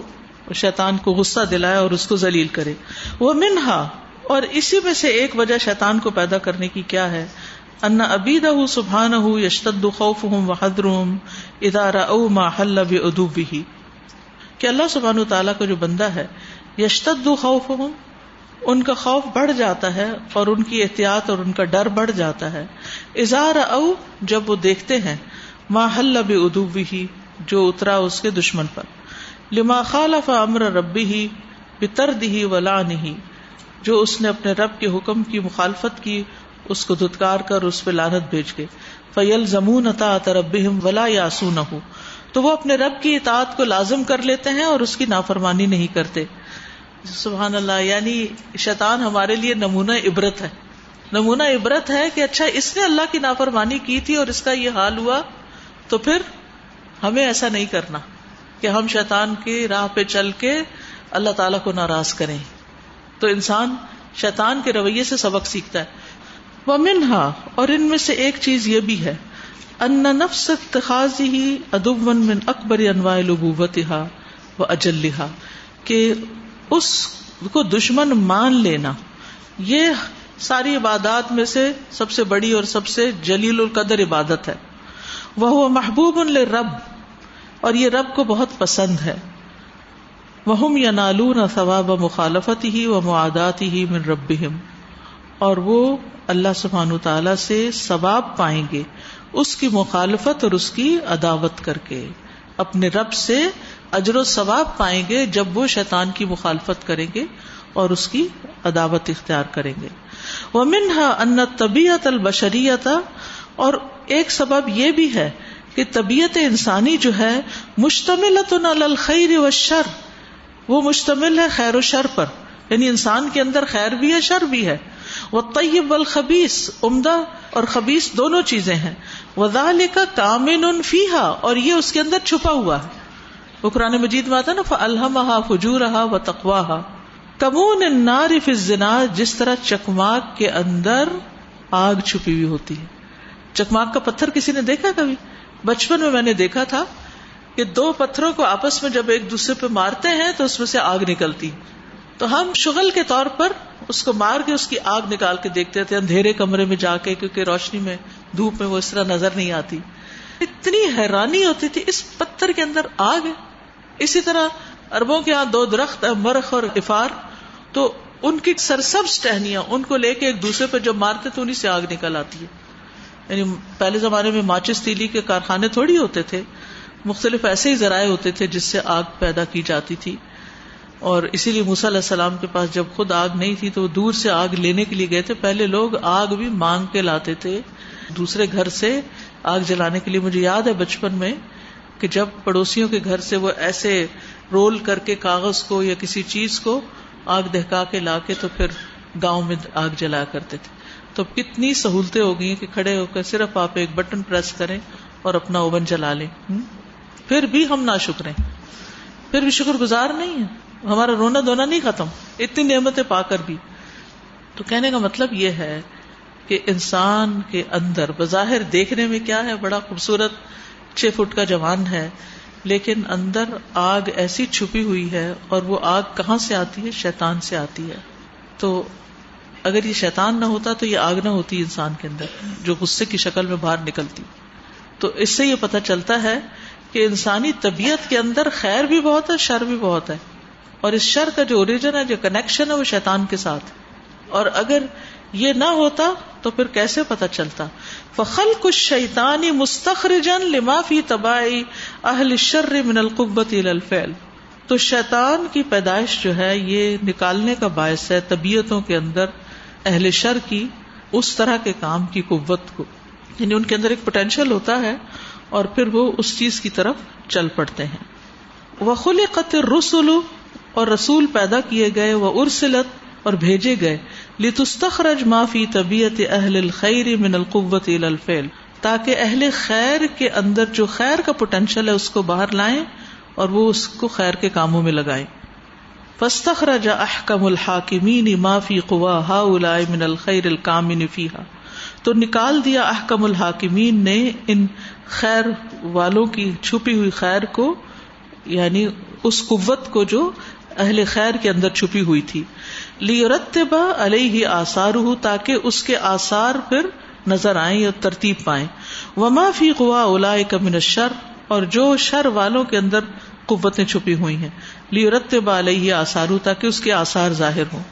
شیطان کو غصہ دلائے اور اس کو ذلیل کرے۔ وہ منہا، اور اسی میں سے ایک وجہ شیطان کو پیدا کرنے کی کیا ہے؟ ان ابید سبحان ہُ یشتد خوف ہوں وحدر ادارہ او ما حل ادوبی ہی کہ اللہ سبحان تعالیٰ کا جو بندہ ہے یشتد خوف ہوں ان کا خوف بڑھ جاتا ہے اور ان کی احتیاط اور ان کا ڈر بڑھ جاتا ہے۔ اظہار او جب وہ دیکھتے ہیں ما حل ادوبی ہی جو اترا اس کے دشمن پر. لما خالف امر ربی ہی بتر دی ولا نہیں جو اس نے اپنے رب کے حکم کی مخالفت کی، اس کو دھتکار کر، اس پہ لانت بھیج کے. فیل زمون اتا ترب ولا یاسو نہ ہو تو وہ اپنے رب کی اطاعت کو لازم کر لیتے ہیں اور اس کی نافرمانی نہیں کرتے. سبحان اللہ یعنی شیطان ہمارے لیے نمونہ عبرت ہے. نمونہ عبرت ہے کہ اچھا اس نے اللہ کی نافرمانی کی تھی اور اس کا یہ حال ہوا تو پھر ہمیں ایسا نہیں کرنا کہ ہم شیطان کی راہ پہ چل کے اللہ تعالیٰ کو ناراض کریں۔ تو انسان شیطان کے رویے سے سبق سیکھتا ہے۔ وہ منہا اور ان میں سے ایک چیز یہ بھی ہے۔ ان نفس اتخاذی ہی ادب من اکبر انواع لبوت و اجلحا کہ اس کو دشمن مان لینا۔ یہ ساری عبادات میں سے سب سے بڑی اور سب سے جلیل القدر عبادت ہے۔ وہ محبوب رب اور یہ رب کو بہت پسند ہے۔ وہ یا نالون ثواب مخالفت ہی و معادات ہی من رب اور وہ اللہ سبحان تعالی سے ثواب پائیں گے، اس کی مخالفت اور اس کی عداوت کر کے۔ اپنے رب سے اجر و ثواب پائیں گے جب وہ شیطان کی مخالفت کریں گے اور اس کی عداوت اختیار کریں گے۔ وہ منہا ان طبیعت البشریت اور ایک سبب یہ بھی ہے کہ طبیعت انسانی جو ہے مشتمل الخیر و شر وہ مشتمل ہے خیر و شر پر۔ یعنی انسان کے اندر خیر بھی ہے، شر بھی ہے۔ وہ طیب الخبیس عمدہ اور خبیس دونوں چیزیں ہیں۔ وزال کا کامن فیحا اور یہ اس کے اندر چھپا ہوا ہے۔ وہ قرآن مجید میں آتا نا الحمہ فجور و تقواہ کمون نار فنا جس طرح چکماک کے اندر آگ چھپی ہوئی ہوتی ہے۔ چکماک کا پتھر کسی نے دیکھا کبھی؟ بچپن میں میں نے دیکھا تھا کہ دو پتھروں کو آپس میں جب ایک دوسرے پہ مارتے ہیں تو اس میں سے آگ نکلتی۔ تو ہم شغل کے طور پر اس کو مار کے اس کی آگ نکال کے دیکھتے تھے، اندھیرے کمرے میں جا کے، کیونکہ روشنی میں دھوپ میں وہ اس طرح نظر نہیں آتی۔ اتنی حیرانی ہوتی تھی، اس پتھر کے اندر آگ ہے۔ اسی طرح اربوں کے یہاں دو درخت، مرخ اور افار، تو ان کی سرسبز ٹہنیاں، ان کو لے کے ایک دوسرے پہ جب مارتے تو انہیں سے آگ نکل آتی ہے۔ یعنی پہلے زمانے میں ماچس تیلی کے کارخانے تھوڑی ہوتے تھے، مختلف ایسے ہی ذرائع ہوتے تھے جس سے آگ پیدا کی جاتی تھی۔ اور اسی لیے موسیٰ علیہ السلام کے پاس جب خود آگ نہیں تھی تو وہ دور سے آگ لینے کے لیے گئے تھے۔ پہلے لوگ آگ بھی مانگ کے لاتے تھے۔ دوسرے گھر سے آگ جلانے کے لیے مجھے یاد ہے بچپن میں کہ جب پڑوسیوں کے گھر سے وہ ایسے رول کر کے کاغذ کو یا کسی چیز کو آگ دہکا کے لا کے تو پھر گاؤں میں آگ جلایا کرتے تھے۔ تو کتنی سہولتیں ہو گئی کہ کھڑے ہو کر صرف آپ ایک بٹن پریس کریں اور اپنا اوون جلا لیں۔ پھر بھی ہم نہ شکرے پھر بھی شکر گزار نہیں ہے ہمارا رونا دھونا نہیں ختم۔ اتنی نعمتیں پا کر بھی۔ تو کہنے کا مطلب یہ ہے کہ انسان کے اندر بظاہر دیکھنے میں کیا ہے، بڑا خوبصورت چھ فٹ کا جوان ہے، لیکن اندر آگ ایسی چھپی ہوئی ہے اور وہ آگ کہاں سے آتی ہے؟ شیطان سے آتی ہے۔ تو اگر یہ شیطان نہ ہوتا تو یہ آگ نہ ہوتی انسان کے اندر، جو غصے کی شکل میں باہر نکلتی۔ تو اس سے یہ پتہ چلتا ہے کہ انسانی طبیعت کے اندر خیر بھی بہت ہے، شر بھی بہت ہے۔ اور اس شر کا جو اوریجن ہے، جو کنیکشن ہے، وہ شیطان کے ساتھ۔ اور اگر یہ نہ ہوتا تو پھر کیسے پتا چلتا؟ فخل کچھ شیتانی مستخرجن لما فی تباہی اہل شر من القبت الفیل تو شیطان کی پیدائش جو ہے، یہ نکالنے کا باعث ہے طبیعتوں کے اندر اہل شر کی اس طرح کے کام کی قوت کو۔ یعنی ان کے اندر ایک پوٹینشیل ہوتا ہے اور پھر وہ اس چیز کی طرف چل پڑتے ہیں۔ وہ خل قطر رسول اور رسول پیدا کیے گئے وہ ارسلت اور بھیجے گئے۔ لتستخرج ما فی طبیعت اہل الخیر من القوت الى الفعل۔ تاکہ اہل خیر کے اندر جو خیر کا پوٹینشیل ہے، اس کو باہر لائیں اور وہ اس کو خیر کے کاموں میں لگائیں۔ فاستخرج احکم الحاکمین ما فی قوا هؤلاء من الخیر الکامن فیها تو نکال دیا احکم الحاکمین نے ان خیر والوں کی چھپی ہوئی خیر کو یعنی اس قوت کو جو اہل خیر کے اندر چھپی ہوئی تھی۔ لیرتبا علیہ آثار ہو تاکہ اس کے آثار پھر نظر آئیں اور ترتیب پائیں۔ وما فی قوا اولا من الشر، اور جو شر والوں کے اندر قوتیں چھپی ہوئی ہیں۔ لیرتبا علیہ آثار تاکہ اس کے آثار ظاہر ہوں۔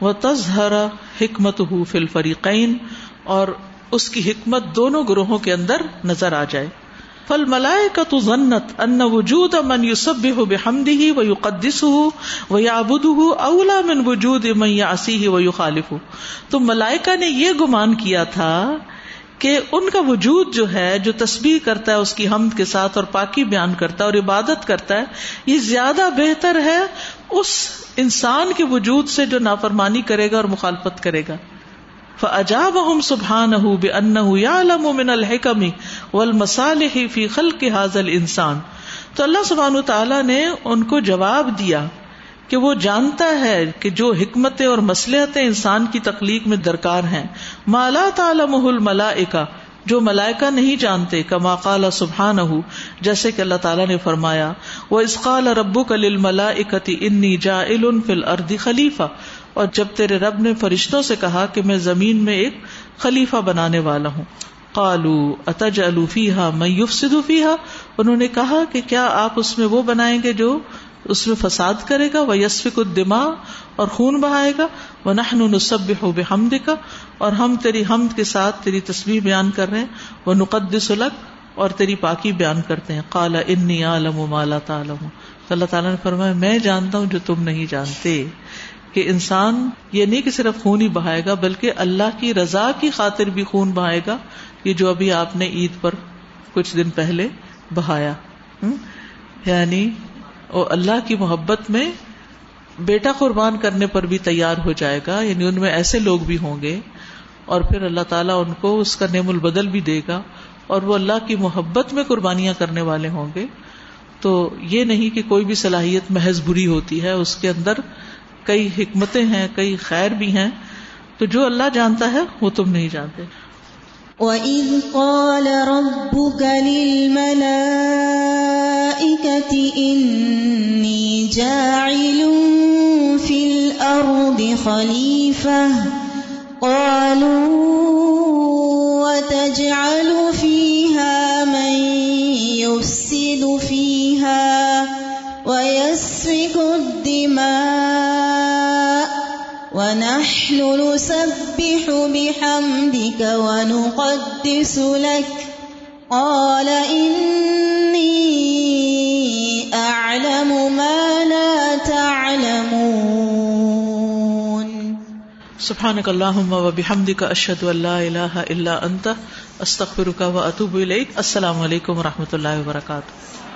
وہ تزہر حکمت ہو فل فریقین اور اس کی حکمت دونوں گروہوں کے اندر نظر آ جائے۔ فل ملائے کا تو ضنت ان وجود من یوسب ہو بے ہمدی و یو قدس ہو وہ یابد ہو اولا من وجود من یاسی ہی و یو خالف ہو تو ملائکہ نے یہ گمان کیا تھا کہ ان کا وجود جو ہے، جو تسبیح کرتا ہے، اس کی حمد کے ساتھ اور پاکی بیان کرتا ہے اور عبادت کرتا ہے، یہ زیادہ بہتر ہے اس انسان کے وجود سے جو نافرمانی کرے گا اور مخالفت کرے گا۔ فجاب ہم سبحان بے ان من الحکمی والمصالح فی خلق حاضل انسان تو اللہ سبحان تعالیٰ نے ان کو جواب دیا۔ کہ وہ جانتا ہے کہ جو حکمتیں اور مسلحتیں انسان کی تخلیق میں درکار ہیں۔ مالا تعالم الملائکہ، جو ملائکہ نہیں جانتے، کما قال سبحان جیسے کہ اللہ تعالیٰ نے فرمایا وہ اسقال ربو کل ملا اکتی انی جا فل اردی خلیفہ اور جب تیرے رب نے فرشتوں سے کہا کہ میں زمین میں ایک خلیفہ بنانے والا ہوں۔ کالو اتج الفیحا میں یوف انہوں نے کہا کہ کیا آپ اس میں وہ بنائیں گے جو اس میں فساد کرے گا وہ یسفک الدماء، اور خون بہائے گا۔ وہ نحن نصب ہو بے حمد کا اور ہم تیری حمد کے ساتھ تیری تصویر بیان کر رہے ہیں۔ وہ نقدس الگ اور تیری پاکی بیان کرتے ہیں۔ کالا انی عالم و مالا تعالم اللہ تعالیٰ نے فرمایا، میں جانتا ہوں جو تم نہیں جانتے۔ کہ انسان یہ نہیں کہ صرف خون ہی بہائے گا، بلکہ اللہ کی رضا کی خاطر بھی خون بہائے گا یہ جو ابھی آپ نے عید پر کچھ دن پہلے بہایا۔ یعنی وہ اللہ کی محبت میں بیٹا قربان کرنے پر بھی تیار ہو جائے گا یعنی ان میں ایسے لوگ بھی ہوں گے، اور پھر اللہ تعالیٰ ان کو اس کا نیم البدل بھی دے گا، اور وہ اللہ کی محبت میں قربانیاں کرنے والے ہوں گے۔ تو یہ نہیں کہ کوئی بھی صلاحیت محض بری ہوتی ہے، اس کے اندر کئی حکمتیں ہیں، کئی خیر بھی ہیں۔ تو جو اللہ جانتا ہے، وہ تم نہیں جانتے۔ وَإِذْ قَالَ رَبُّكَ لِلْمَلَائِكَةِ إِنِّي جَاعِلٌ فِي الْأَرْضِ خَلِيفَةً قَالُوا وَتَجْعَلُ فِيهَا مَن يُفْسِدُ فِيهَا وَيَسْفِكُ الدِّمَاءَ ونحن نسبح بحمدك ونقدس لك. قال إني أعلم ما لا تعلمون. سبحانك اللهم وبحمدك اشهد ان لا اله الا انت استغفرك واتوب اليك السلام علیکم و رحمۃ اللہ وبرکاتہ